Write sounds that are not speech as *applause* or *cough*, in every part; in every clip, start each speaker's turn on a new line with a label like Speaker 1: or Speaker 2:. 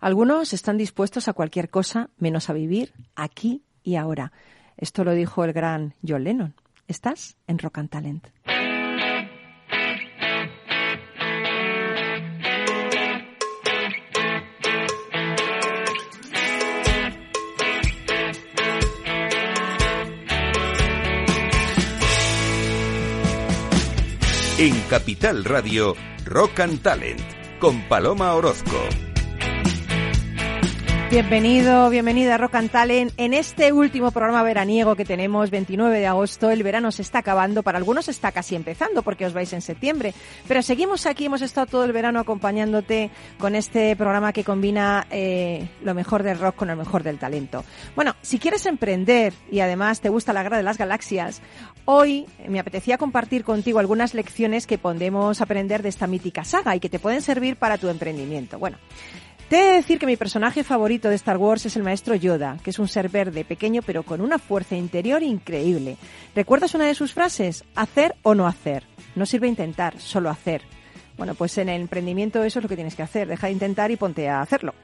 Speaker 1: Algunos están dispuestos a cualquier cosa menos a vivir aquí y ahora. Esto lo dijo el gran John Lennon. Estás en Rock and Talent.
Speaker 2: En Capital Radio, Rock and Talent, con Paloma Orozco.
Speaker 1: Bienvenido, bienvenida a Rock and Talent. En este último programa veraniego que tenemos, 29 de agosto, el verano se está acabando. Para algunos está casi empezando porque os vais en septiembre. Pero seguimos aquí, hemos estado todo el verano acompañándote con este programa que combina eh, lo mejor del rock con lo mejor del talento. Bueno, si quieres emprender y además te gusta la guerra de las galaxias, hoy me apetecía compartir contigo algunas lecciones que podemos aprender de esta mítica saga y que te pueden servir para tu emprendimiento. Bueno. Te he de decir que mi personaje favorito de Star Wars es el maestro Yoda, que es un ser verde, pequeño, pero con una fuerza interior increíble. ¿Recuerdas una de sus frases? Hacer o no hacer. No sirve intentar, solo hacer. Bueno, pues en el emprendimiento eso es lo que tienes que hacer. Deja de intentar y ponte a hacerlo.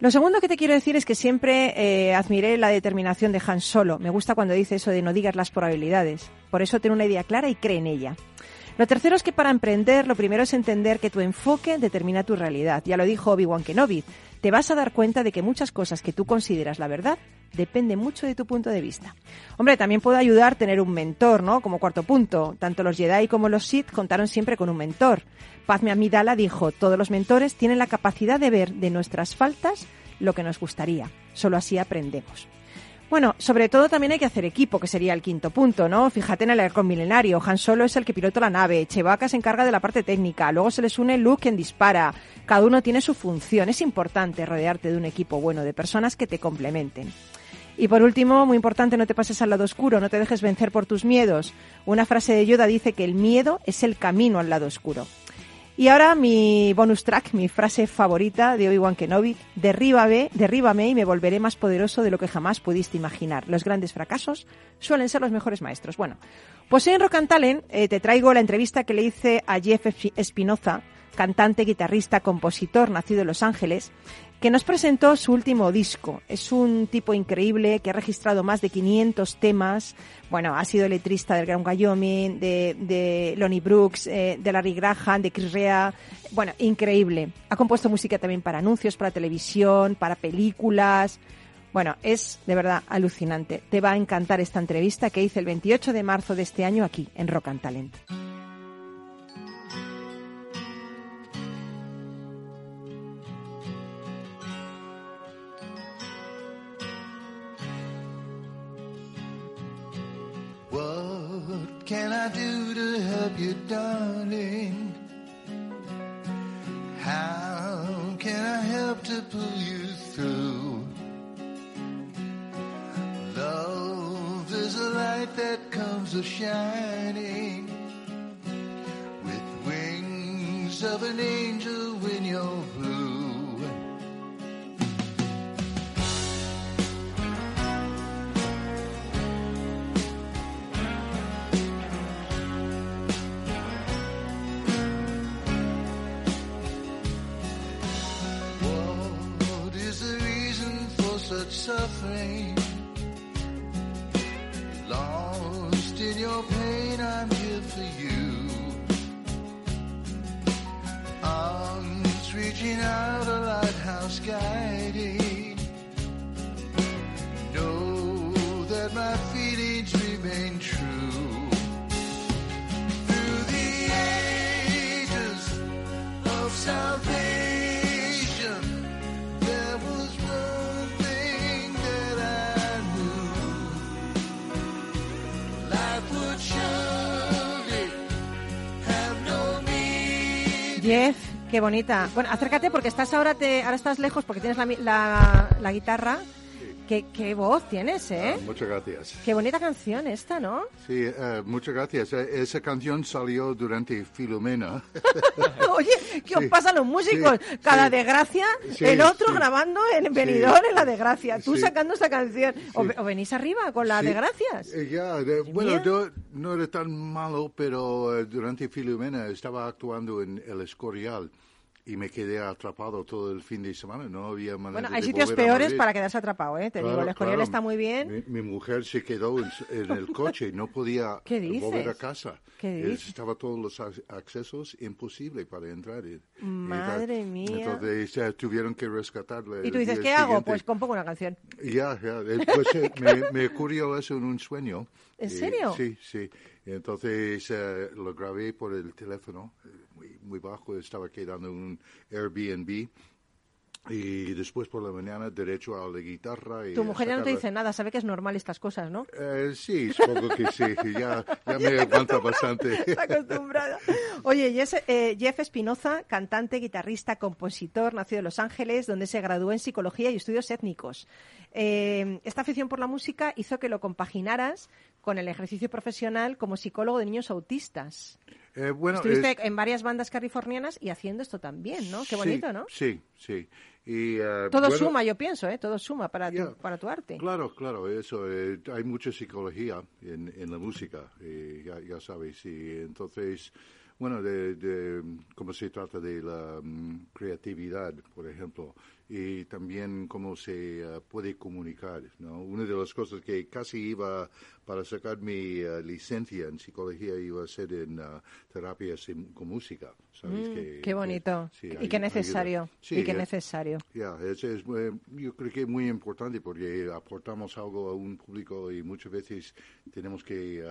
Speaker 1: Lo segundo que te quiero decir es que siempre eh, admiré la determinación de Han Solo. Me gusta cuando dice eso de no digas las probabilidades. Por eso ten una idea clara y cree en ella. Lo tercero es que para emprender, lo primero es entender que tu enfoque determina tu realidad. Ya lo dijo Obi-Wan Kenobi. Te vas a dar cuenta de que muchas cosas que tú consideras la verdad depende mucho de tu punto de vista. Hombre, también puede ayudar tener un mentor, ¿no? Como cuarto punto. Tanto los Jedi como los Sith contaron siempre con un mentor. Padme Amidala dijo, todos los mentores tienen la capacidad de ver de nuestras faltas lo que nos gustaría. Solo así aprendemos. Bueno, sobre todo también hay que hacer equipo, que sería el quinto punto, ¿no? Fíjate en el halcón milenario. Han Solo es el que pilota la nave, Chewbacca se encarga de la parte técnica, luego se les une Luke quien dispara. Cada uno tiene su función. Es importante rodearte de un equipo bueno, de personas que te complementen. Y por último, muy importante, no te pases al lado oscuro, no te dejes vencer por tus miedos. Una frase de Yoda dice que el miedo es el camino al lado oscuro. Y ahora mi bonus track, mi frase favorita de Obi-Wan Kenobi, derríbame, derríbame y me volveré más poderoso de lo que jamás pudiste imaginar. Los grandes fracasos suelen ser los mejores maestros. Bueno, pues en Rock and Talent eh, te traigo la entrevista que le hice a Jeff Espinoza, cantante, guitarrista, compositor, nacido en Los Ángeles, que nos presentó su último disco. Es un tipo increíble que ha registrado más de 500 temas. Bueno, ha sido letrista del Gran Wyoming, de, Lonnie Brooks, eh, de Larry Graham, de Chris Rea. Bueno, increíble. Ha compuesto música también para anuncios, para televisión, para películas. Bueno, es de verdad alucinante. Te va a encantar esta entrevista que hice el 28 de marzo de este año aquí en Rock and Talent.
Speaker 3: What can I do to help you, darling? How can I help to pull you through? Love is a light that comes a shining with wings of an angel when you're blue. Suffering? Lost in your pain, I'm here for you. Arms reaching out, a lighthouse guiding. Know that my feelings remain
Speaker 1: qué bonita. Bueno, acércate porque estás ahora te, ahora estás lejos porque tienes la, la, la guitarra. Qué, qué voz tienes, ¿eh?
Speaker 4: Ah, muchas gracias.
Speaker 1: Qué bonita canción esta, ¿no?
Speaker 4: Sí, eh, muchas gracias. Eh, Esa canción salió durante Filomena. *laughs*
Speaker 1: Oye, ¿qué os
Speaker 4: Sí,
Speaker 1: pasa a los músicos?
Speaker 4: sí,
Speaker 1: Cada
Speaker 4: sí.
Speaker 1: desgracia, el otro grabando en. Benidorm en la desgracia, tú sacando esta canción. O, o venís arriba con
Speaker 4: Sí.
Speaker 1: desgracias.
Speaker 4: Eh, ya, de- bueno, yo no era tan malo, pero eh, durante Filomena estaba actuando en El Escorial
Speaker 3: y me quedé atrapado todo el fin de semana. No había manera
Speaker 1: Bueno, hay
Speaker 3: de
Speaker 1: sitios peores para quedarse atrapado, ¿eh? Te
Speaker 3: Claro,
Speaker 1: digo, el Escorial
Speaker 3: claro.
Speaker 1: está muy bien.
Speaker 3: Mi, mi mujer se quedó en, en el coche y no podía *laughs* volver a casa.
Speaker 1: ¿Qué
Speaker 3: Eh,
Speaker 1: dices?
Speaker 3: Estaba todos los ac- accesos imposible para entrar. y- y.
Speaker 1: Madre mía.
Speaker 3: Entonces eh, tuvieron que rescatarle.
Speaker 1: Y tú dices, ¿qué hago?
Speaker 3: siguiente.
Speaker 1: Pues compongo una canción.
Speaker 3: Ya, ya. eh, Pues eh, me, me ocurrió eso en un sueño.
Speaker 1: ¿En
Speaker 3: Y-
Speaker 1: serio?
Speaker 3: sí, sí. Entonces eh, lo grabé por el teléfono, eh, muy, muy bajo, estaba quedando en un Airbnb. Y después por la mañana derecho a la guitarra. Y
Speaker 1: Tu mujer ya no te dice nada, sabe que es normal estas cosas, ¿no?
Speaker 3: Eh, sí, supongo que sí. Ya, ya me aguanta bastante.
Speaker 1: Está *laughs* acostumbrada. Oye, Jess- eh, Jeff Espinoza, cantante, guitarrista, compositor, nacido en Los Ángeles, donde se graduó en psicología y estudios étnicos. Eh, esta afición por la música hizo que lo compaginaras con el ejercicio profesional como psicólogo de niños autistas.
Speaker 3: Eh, bueno,
Speaker 1: Estuviste
Speaker 3: es-
Speaker 1: en varias bandas californianas y haciendo esto también, ¿no? Qué
Speaker 3: sí,
Speaker 1: bonito, ¿no?
Speaker 3: Sí, sí. Y, eh,
Speaker 1: Todo
Speaker 3: bueno,
Speaker 1: suma, yo pienso, ¿eh? Todo suma para, tu, para tu arte.
Speaker 3: Claro, claro, eso. eh, hay mucha psicología en, en la música, eh, ya, ya sabes. Y entonces, bueno, de, de cómo se trata de la mm, creatividad, por ejemplo, y también cómo se eh, puede comunicar. ¿no? Una de las cosas que casi iba para sacar mi eh, licencia en psicología iba a ser en ah, terapia sim- con música. ¿sabes?
Speaker 1: Mm,
Speaker 3: Que-
Speaker 1: qué
Speaker 3: que-
Speaker 1: bonito.
Speaker 3: sí,
Speaker 1: y qué necesario.
Speaker 3: Sí,
Speaker 1: y qué
Speaker 3: eh,
Speaker 1: necesario.
Speaker 3: ya, es, es, eh, yo creo que es muy importante porque aportamos algo a un público y muchas veces tenemos que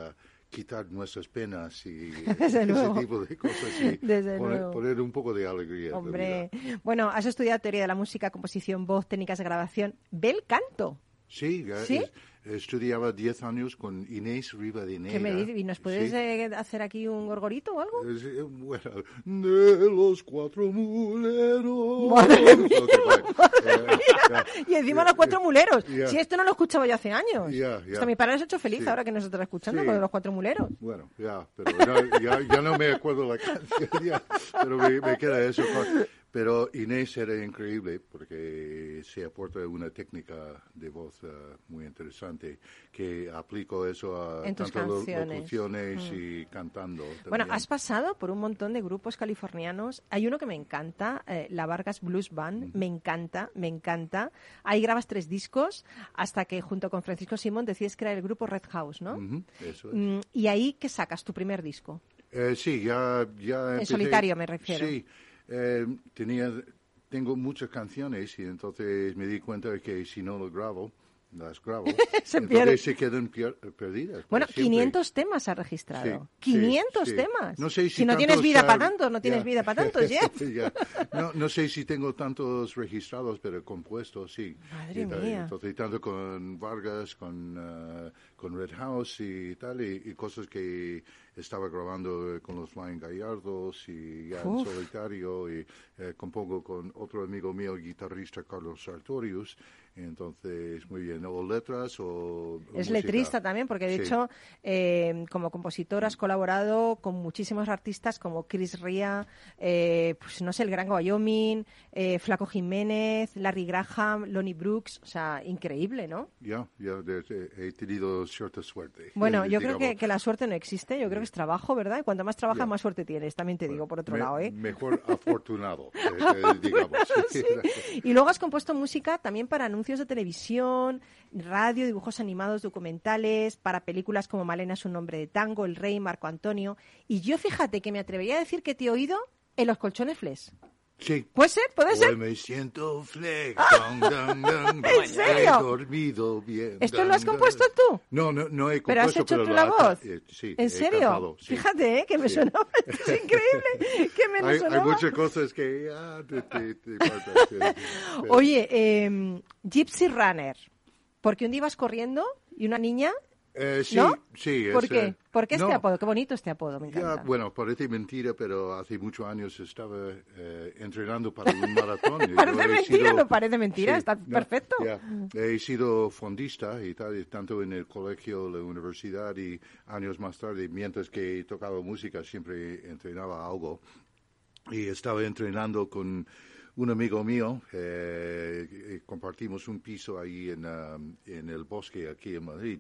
Speaker 3: quitar nuestras penas y *laughs*
Speaker 1: Desde
Speaker 3: ese
Speaker 1: luego.
Speaker 3: tipo de cosas y *laughs*
Speaker 1: Desde
Speaker 3: poner,
Speaker 1: luego.
Speaker 3: poner un poco de alegría.
Speaker 1: Hombre, bueno, has estudiado teoría de la música, composición, voz, técnicas de grabación. Bel canto.
Speaker 3: Sí,
Speaker 1: ¿Sí?
Speaker 3: es- estudiaba 10 años con Inés Rivadeneira.
Speaker 1: ¿Qué me dices? ¿Y nos puedes
Speaker 3: Sí.
Speaker 1: eh, hacer aquí un gorgorito o algo?
Speaker 3: Eh, bueno, de los cuatro muleros.
Speaker 1: Madre mía.
Speaker 3: Eh, *laughs* ya.
Speaker 1: Y encima los cuatro muleros. Si esto no lo escuchaba yo hace años. Hasta mi padre se ha hecho feliz
Speaker 3: Sí.
Speaker 1: ahora que nos está escuchando
Speaker 3: Sí.
Speaker 1: con los cuatro muleros.
Speaker 3: Bueno, ya, pero ya, ya- ya no me acuerdo la *laughs* canción, ya, pero me, me queda eso. Pero Inés era increíble porque se aporta una técnica de voz eh, muy interesante que aplico eso a
Speaker 1: En
Speaker 3: tanto
Speaker 1: canciones. Mm.
Speaker 3: y cantando.
Speaker 1: Bueno, has pasado por un montón de grupos californianos. Hay uno que me encanta, eh, la Vargas Blues Band. Me encanta, me encanta. Ahí grabas tres discos hasta que junto con Francisco Simón decides crear el grupo Red House, ¿no?
Speaker 3: Ujú, eso es.
Speaker 1: Mm, y ahí, ¿qué sacas? Tu primer disco.
Speaker 3: Eh, sí, ya, ya empecé-
Speaker 1: solitario me refiero.
Speaker 3: Sí, eh, tenía, tengo muchas canciones y entonces me di cuenta de que si no lo grabo, las grabo, *laughs*
Speaker 1: Se
Speaker 3: entonces
Speaker 1: pierde.
Speaker 3: se quedan pier- perdidas.
Speaker 1: Bueno,
Speaker 3: siempre.
Speaker 1: 500 temas has registrado.
Speaker 3: Sí,
Speaker 1: 500
Speaker 3: sí, sí.
Speaker 1: temas.
Speaker 3: No sé si
Speaker 1: no tienes vida para tanto, no tienes vida para tantos, *laughs* Jeff.
Speaker 3: No, no sé si tengo tantos registrados, pero compuestos, sí.
Speaker 1: Madre
Speaker 3: Y tal,
Speaker 1: mía.
Speaker 3: Entonces, tanto con Vargas, con, ah, con Red House y tal, y, y cosas que estaba grabando eh, con los Flying Gallardos y ya
Speaker 1: Uf.
Speaker 3: en solitario, y eh, compongo con otro amigo mío, guitarrista Carlos Sartorius. Entonces, muy bien, o letras o.
Speaker 1: Es
Speaker 3: música.
Speaker 1: letrista también, porque de
Speaker 3: Sí.
Speaker 1: hecho, eh, como compositor has colaborado con muchísimos artistas como Chris Ria, eh, pues no sé, el Gran Wyoming, eh, Flaco Jiménez, Larry Graham, Lonnie Brooks, o sea, increíble, ¿no?
Speaker 3: Ya, ya he tenido cierta suerte.
Speaker 1: Bueno,
Speaker 3: eh,
Speaker 1: yo creo que, que la suerte no existe, yo creo que es trabajo, ¿verdad? Y cuanto más trabajas, más suerte tienes, también te digo, por otro
Speaker 3: Me-
Speaker 1: lado, ¿eh?
Speaker 3: Mejor afortunado, *laughs* eh, digamos.
Speaker 1: Y luego has compuesto música también para anuncios de televisión, radio, dibujos animados, documentales, para películas como Malena es un nombre de tango, El Rey, Marco Antonio. Y yo fíjate que me atrevería a decir que te he oído en los colchones flex.
Speaker 3: Sí.
Speaker 1: ¿Puede ser? ¿Puede
Speaker 3: Hoy
Speaker 1: ser?
Speaker 3: me siento flex. *laughs* dun,
Speaker 1: ¿En serio?
Speaker 3: He dormido bien.
Speaker 1: ¿Esto lo has compuesto tú?
Speaker 3: No, no, no he compuesto,
Speaker 1: ¿Pero has hecho
Speaker 3: pero
Speaker 1: tú la voz?
Speaker 3: eh, sí,
Speaker 1: ¿En serio?
Speaker 3: cantado, sí.
Speaker 1: Fíjate, ¿eh? que me
Speaker 3: Sí.
Speaker 1: Esto *laughs* es increíble. Que me
Speaker 3: Hay, hay
Speaker 1: sonaba.
Speaker 3: muchas cosas que te, te, te
Speaker 1: Oye, eh, Gypsy Runner. Porque un día ibas corriendo y una niña...
Speaker 3: Eh, sí,
Speaker 1: ¿No?
Speaker 3: sí.
Speaker 1: ¿Por
Speaker 3: es,
Speaker 1: qué?
Speaker 3: eh,
Speaker 1: ¿Por qué este
Speaker 3: no,
Speaker 1: apodo? Qué bonito este apodo, me encanta.
Speaker 3: Ya, bueno, parece mentira, pero hace muchos años estaba eh, entrenando para un maratón. *laughs*
Speaker 1: Parece mentira,
Speaker 3: sido-
Speaker 1: no parece mentira, está perfecto.
Speaker 3: ya. He sido fondista y tal, tanto en el colegio, la universidad y años más tarde, mientras que he tocado música, siempre entrenaba algo. Y estaba entrenando con un amigo mío, eh, compartimos un piso ahí en, ah, en el bosque aquí en Madrid.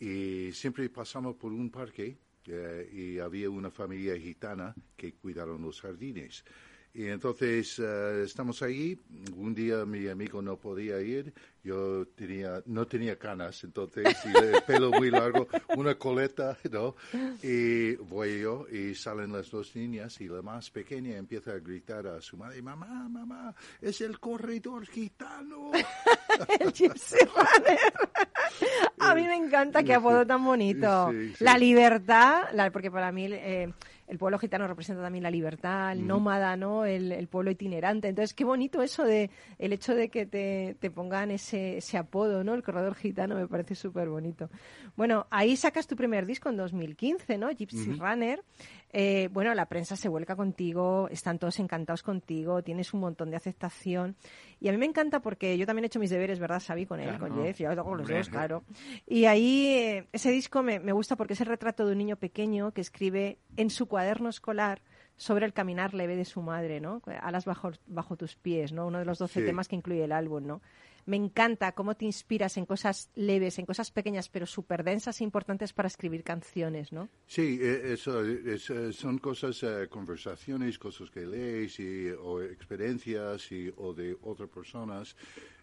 Speaker 3: Y siempre pasamos por un parque eh, y había una familia gitana que cuidaron los jardines. Y entonces eh, estamos ahí. Un día mi amigo no podía ir. Yo tenía, no tenía canas, entonces, y el *laughs* pelo muy largo, una coleta, ¿no? Y voy yo y salen las dos niñas y la más pequeña empieza a gritar a su madre, mamá, mamá, es el corredor gitano. *laughs*
Speaker 1: el. *laughs* A mí me encanta qué apodo tan bonito.
Speaker 3: Sí, sí.
Speaker 1: La libertad, la- porque para mí eh, el pueblo gitano representa también la libertad, el nómada, ¿no? El, el pueblo itinerante. Entonces, qué bonito eso de el hecho de que te, te pongan ese, ese apodo, ¿no? El corredor gitano me parece súper bonito. Bueno, ahí sacas tu primer disco en 2015, ¿no? Gypsy Runner. Eh, bueno, la prensa se vuelca contigo, están todos encantados contigo, tienes un montón de aceptación. Y a mí me encanta porque yo también he hecho mis deberes, ¿verdad, Xavi? Con él, con
Speaker 5: Claro.
Speaker 1: Jeff, hago los dos, claro. Y ahí eh, ese disco me, me gusta porque es el retrato de un niño pequeño que escribe en su cuaderno escolar sobre el caminar leve de su madre, ¿no? Alas bajo, bajo tus pies, ¿no? Uno de los 12
Speaker 3: Sí.
Speaker 1: temas que incluye el álbum, ¿no? Me encanta cómo te inspiras en cosas leves, en cosas pequeñas, pero súper densas e importantes para escribir canciones, ¿no?
Speaker 3: Sí, eh, eso, es, eh, son cosas, eh, conversaciones, cosas que lees y, o experiencias y, o de otras personas.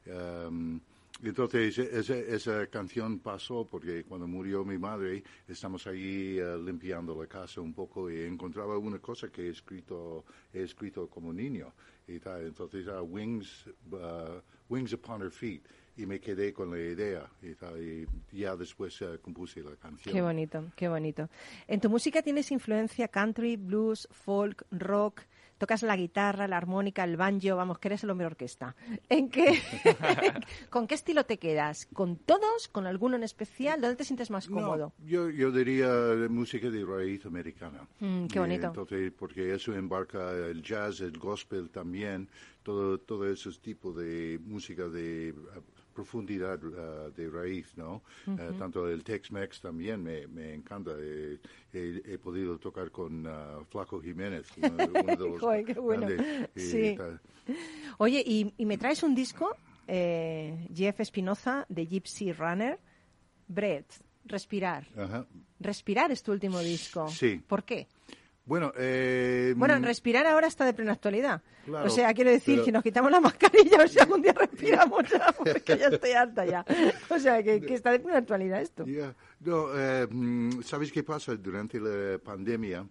Speaker 3: Em, entonces, esa, esa canción pasó porque cuando murió mi madre, estamos ahí eh, limpiando la casa un poco y encontraba una cosa que he escrito, he escrito como niño. Y tal. Entonces, ah, Wings, uh, Wings Upon Her Feet. Y me quedé con la idea. Y, tal, y ya después eh, compuse la canción.
Speaker 1: Qué bonito, qué bonito. En tu música tienes influencia country, blues, folk, rock. Tocas la guitarra, la armónica, el banjo, vamos, que eres el hombre orquesta. ¿En qué, *laughs* ¿Con qué estilo te quedas? ¿Con todos? ¿Con alguno en especial? ¿Dónde te sientes más cómodo?
Speaker 3: No, yo, yo diría música de raíz americana.
Speaker 1: Mm, qué bonito.
Speaker 3: entonces, porque eso embarca el jazz, el gospel también, todo, todo esos tipos de música de profundidad ah, de raíz, ¿no? Eh, tanto el Tex-Mex también me, me encanta. Eh, he, he podido tocar con ah, Flaco Jiménez, uno, uno de *laughs* los
Speaker 1: Joder, qué bueno.
Speaker 3: grandes,
Speaker 1: Sí. Oye, y, y me traes un disco, eh, Jeff Espinoza, de Gypsy Runner, Breath, Respirar.
Speaker 3: Ajá.
Speaker 1: Respirar es tu último disco.
Speaker 3: Sí.
Speaker 1: ¿Por qué?
Speaker 3: Bueno, eh,
Speaker 1: Bueno,
Speaker 3: mm,
Speaker 1: respirar ahora está de plena actualidad.
Speaker 3: Claro,
Speaker 1: o sea, quiero decir,
Speaker 3: pero-
Speaker 1: que nos quitamos la mascarilla, o sea, algún día respiramos *laughs* ya, porque ya estoy harta ya. O sea, que, que está de plena actualidad esto.
Speaker 3: Ya. No, eh, mm, ¿sabes qué pasa? Durante la pandemia,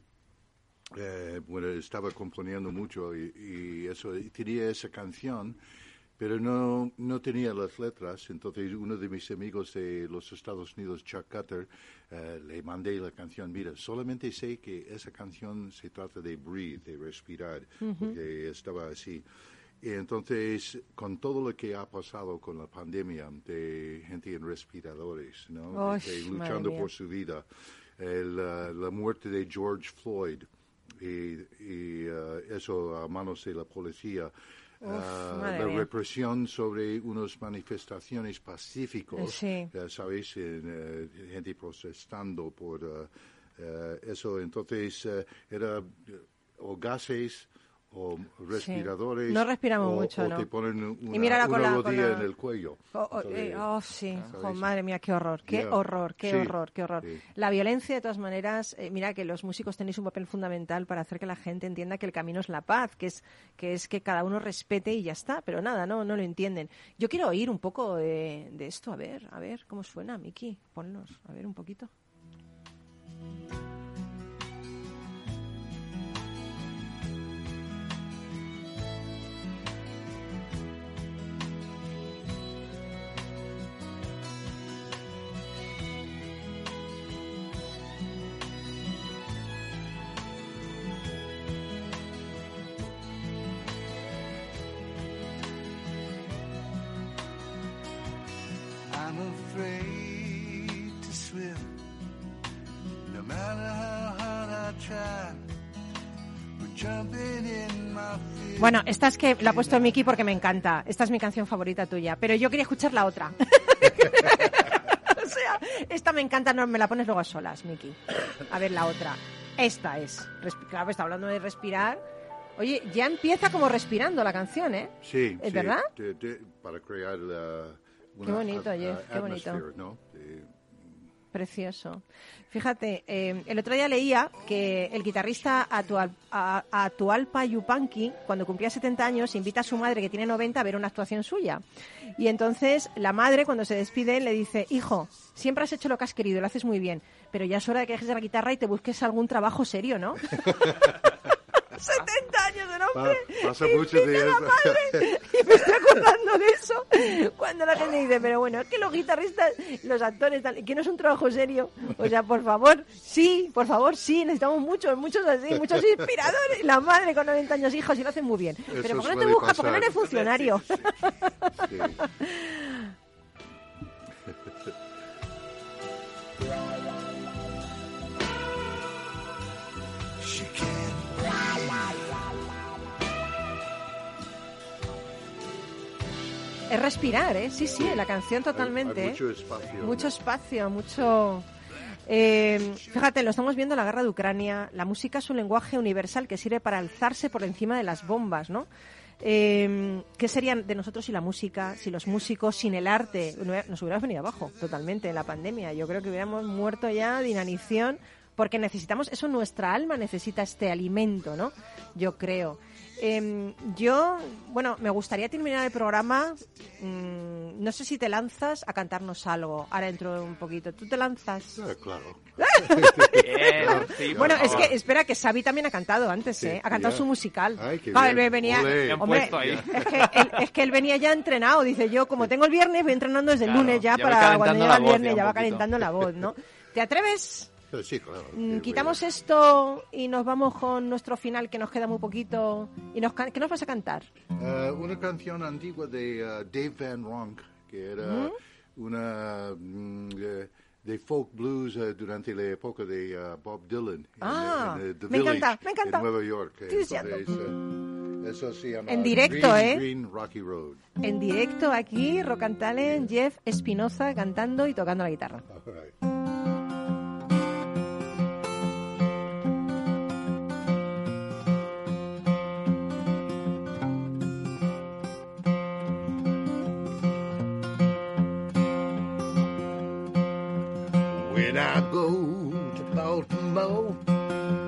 Speaker 3: eh, bueno, estaba componiendo mucho y, y eso, y tenía esa canción, pero no, no tenía las letras. Entonces, uno de mis amigos de los Estados Unidos, Chuck Cutter, eh, le mandé la canción. Mira, solamente sé que esa canción se trata de breathe, de respirar, porque estaba así. Y entonces, con todo lo que ha pasado con la pandemia, de gente en respiradores, ¿no? De- luchando por su vida, el, uh, la muerte de George Floyd y, y, uh, eso a manos de la policía. Uh,
Speaker 1: madre
Speaker 3: la represión sobre unas manifestaciones pacíficos,
Speaker 1: Sí.
Speaker 3: eh, ¿sabéis? Eh, gente protestando por uh, eh, eso. Entonces, eh, era eh, o gases o respiradores.
Speaker 1: No respiramos
Speaker 3: o-
Speaker 1: mucho,
Speaker 3: o
Speaker 1: ¿no?
Speaker 3: te ponen una,
Speaker 1: Y
Speaker 3: una
Speaker 1: la-
Speaker 3: rodilla en el cuello.
Speaker 1: Oh, oh, eh, oh, sí, madre mía, qué horror, qué horror, qué
Speaker 3: Sí,
Speaker 1: horror, qué horror.
Speaker 3: sí.
Speaker 1: La violencia, de todas maneras, eh, mira que los músicos tenéis un papel fundamental para hacer que la gente entienda que el camino es la paz, que es que, es que cada uno respete y ya está, pero nada, no, no lo entienden. Yo quiero oír un poco de, de esto, a ver, a ver cómo suena, Miki, ponnos, a ver un poquito. Bueno, esta es que la ha puesto Miki porque me encanta. Esta es mi canción favorita tuya, pero yo quería escuchar la otra. *laughs* o sea, esta me encanta, no me la pones luego a solas, Miki. A ver, la otra. Esta es. Claro, está hablando de respirar. Oye, ya empieza como respirando la canción, ¿eh?
Speaker 3: Sí,
Speaker 1: ¿Es
Speaker 3: sí,
Speaker 1: verdad?
Speaker 3: para crear la, una
Speaker 1: Qué bonito, Jeff,
Speaker 3: uh,
Speaker 1: qué bonito.
Speaker 3: atmosphere, ¿no? De-
Speaker 1: Precioso. Fíjate, eh, el otro día leía que el guitarrista Atual, a- Atualpa Yupanqui, cuando cumplía 70 años, invita a su madre, que tiene 90, a ver una actuación suya. Y entonces la madre, cuando se despide, le dice, hijo, siempre has hecho lo que has querido, lo haces muy bien, pero ya es hora de que dejes de la guitarra y te busques algún trabajo serio, ¿no? *laughs* 70 años de
Speaker 3: Pa-
Speaker 1: hombre.
Speaker 3: pasa
Speaker 1: y la madre. *laughs* Y me estoy acordando de eso cuando la gente dice, pero bueno, es que los guitarristas, los actores, tal, que no es un trabajo serio. O sea, por favor, sí, por favor, sí, necesitamos muchos, muchos así, muchos *laughs* inspiradores. La madre con 90 años, hijos, y lo hacen muy bien. Pero ¿por qué no te buscas? ¿Por qué no
Speaker 3: pasar.
Speaker 1: eres funcionario?
Speaker 3: Sí. *laughs*
Speaker 1: Es respirar, ¿eh? Sí, sí, la canción totalmente.
Speaker 3: Hay
Speaker 1: ¿eh?
Speaker 3: mucho espacio.
Speaker 1: Mucho espacio, mucho... Eh, fíjate, lo estamos viendo en la guerra de Ucrania. La música es un lenguaje universal que sirve para alzarse por encima de las bombas, ¿no? Eh, ¿Qué serían de nosotros sin la música, si los músicos, sin el arte? Nos hubiéramos venido abajo totalmente en la pandemia. Yo creo que hubiéramos muerto ya de inanición porque necesitamos, eso nuestra alma necesita este alimento, ¿no? Yo creo. Eh, yo, bueno, me gustaría terminar el programa. mm, no sé si te lanzas a cantarnos algo. Ahora dentro de un poquito. ¿Tú te lanzas?
Speaker 3: Claro.
Speaker 5: Bien, sí, por
Speaker 1: Bueno, es que espera, que Xavi también ha cantado antes,
Speaker 3: Sí,
Speaker 1: ¿eh? Ha cantado
Speaker 3: ya.
Speaker 1: su musical.
Speaker 3: Ay, qué
Speaker 1: Claro,
Speaker 3: bien.
Speaker 1: él venía, hombre,
Speaker 5: ahí.
Speaker 1: es que, él, es que él venía ya entrenado. Dice yo, como tengo el viernes, voy entrenando desde el lunes ya para cuando llega el viernes
Speaker 5: ya
Speaker 1: va calentando la voz, ¿no? ¿Te atreves?
Speaker 3: Sí, claro.
Speaker 1: Mm, Quitamos esto y nos vamos con nuestro final que nos queda muy poquito. y nos ¿Qué nos vas a cantar?
Speaker 3: Eh, una canción antigua de uh, Dave Van Ronk, que era una mm, de, de folk blues eh, durante la época de uh, Bob Dylan en,
Speaker 1: Ah,
Speaker 3: en, eh, The
Speaker 1: me
Speaker 3: Village,
Speaker 1: encanta, me encanta.
Speaker 3: en Nueva York. Entonces, eh, eso se llama
Speaker 1: En directo,
Speaker 3: Green,
Speaker 1: ¿eh?
Speaker 3: Green Rocky Road.
Speaker 1: En directo aquí, Rock and Talent, Jeff Espinoza cantando y tocando la guitarra.
Speaker 3: All right. When I go to Baltimore,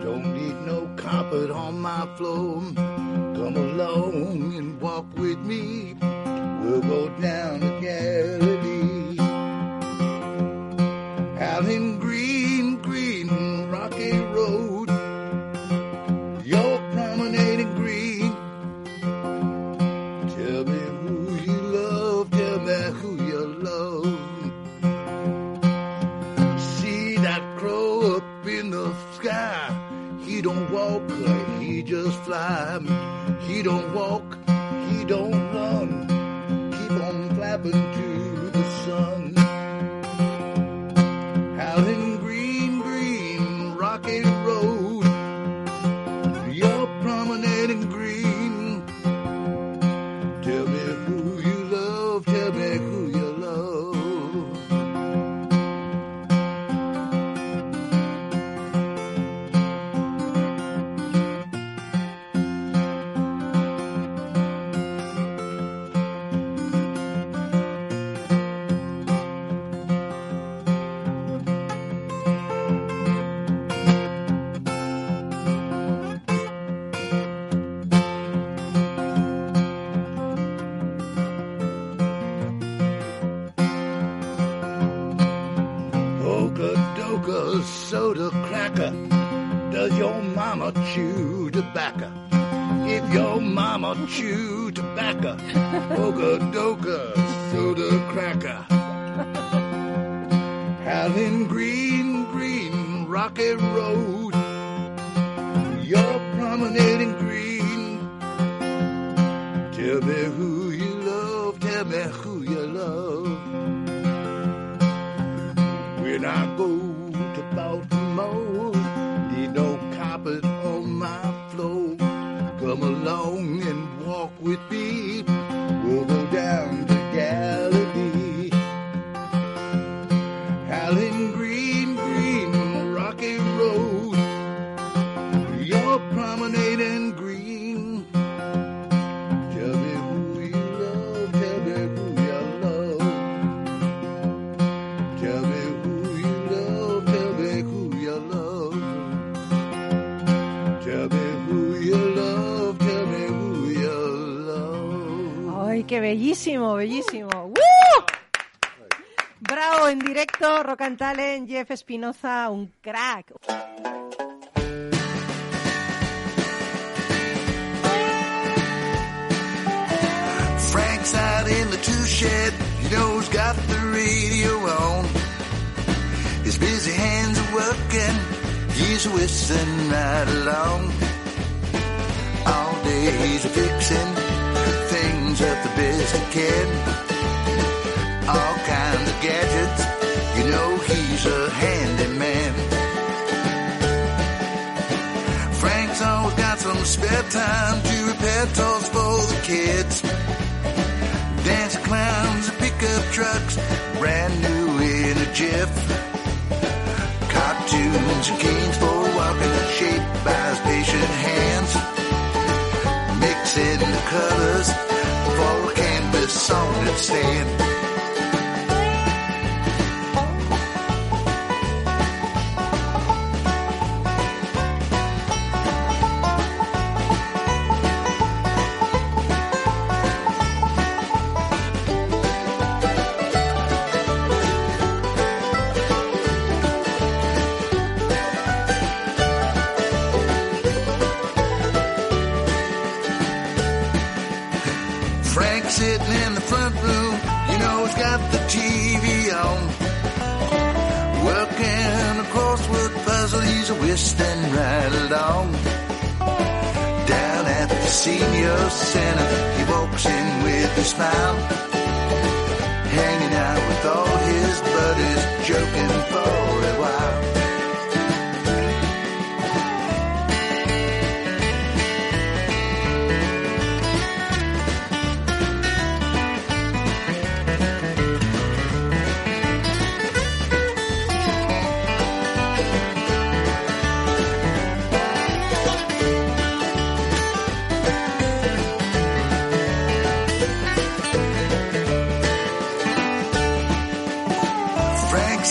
Speaker 3: don't need no carpet on my floor. Come along Doka soda cracker. Does your mama chew tobacco? If your mama chew tobacco, oka doka soda cracker. In green, green, rocky road. You're promenading green. Tell me who you love, tell me who you love. When I go carpet on my floor. Come along and walk with me.
Speaker 1: Qué bellísimo, bellísimo. ¡Woo! Bravo, en directo, Rock and Talent, Jeff Espinoza, un crack.
Speaker 3: Frank's out in the tool shed, you know he's got the radio on. His busy hands are working, he's whistling right along. All day he's a fixing things up the he can. All kinds of gadgets, you know he's a handyman. Frank's always got some spare time to repair toys for the kids. Dancing clowns pickup trucks, brand new in a jiff. Cartoons and canes for walking, shaped by his patient hands. Mixing the colors sounded sane. Center, he walks in with a smile. Hanging out with all his buddies, joking for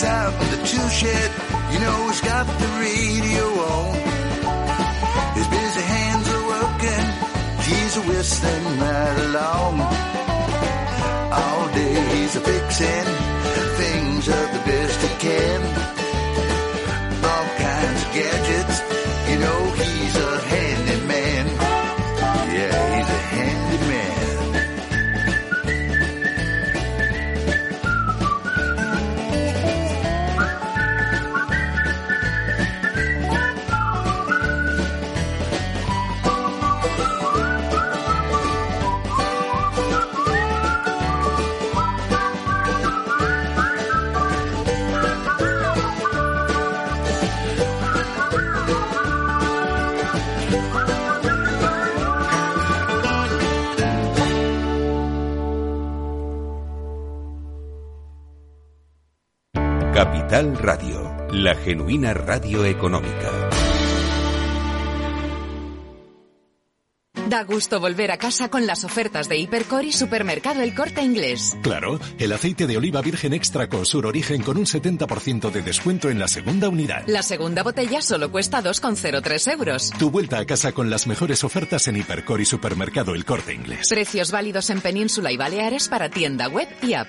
Speaker 3: Out in the tool shed, you know he's got the radio on. His busy hands are working, he's a whistling right along. All day he's a fixing
Speaker 2: Capital Radio, la genuina radio económica.
Speaker 6: Da gusto volver a casa con las ofertas de Hipercor y Supermercado El Corte Inglés.
Speaker 7: Claro, el aceite de oliva virgen extra con sur origen con un 70% de descuento en la segunda unidad.
Speaker 6: La segunda botella solo cuesta 2,03 euros.
Speaker 7: Tu vuelta a casa con las mejores ofertas en Hipercor y Supermercado El Corte Inglés.
Speaker 6: Precios válidos en Península y Baleares para tienda web y app.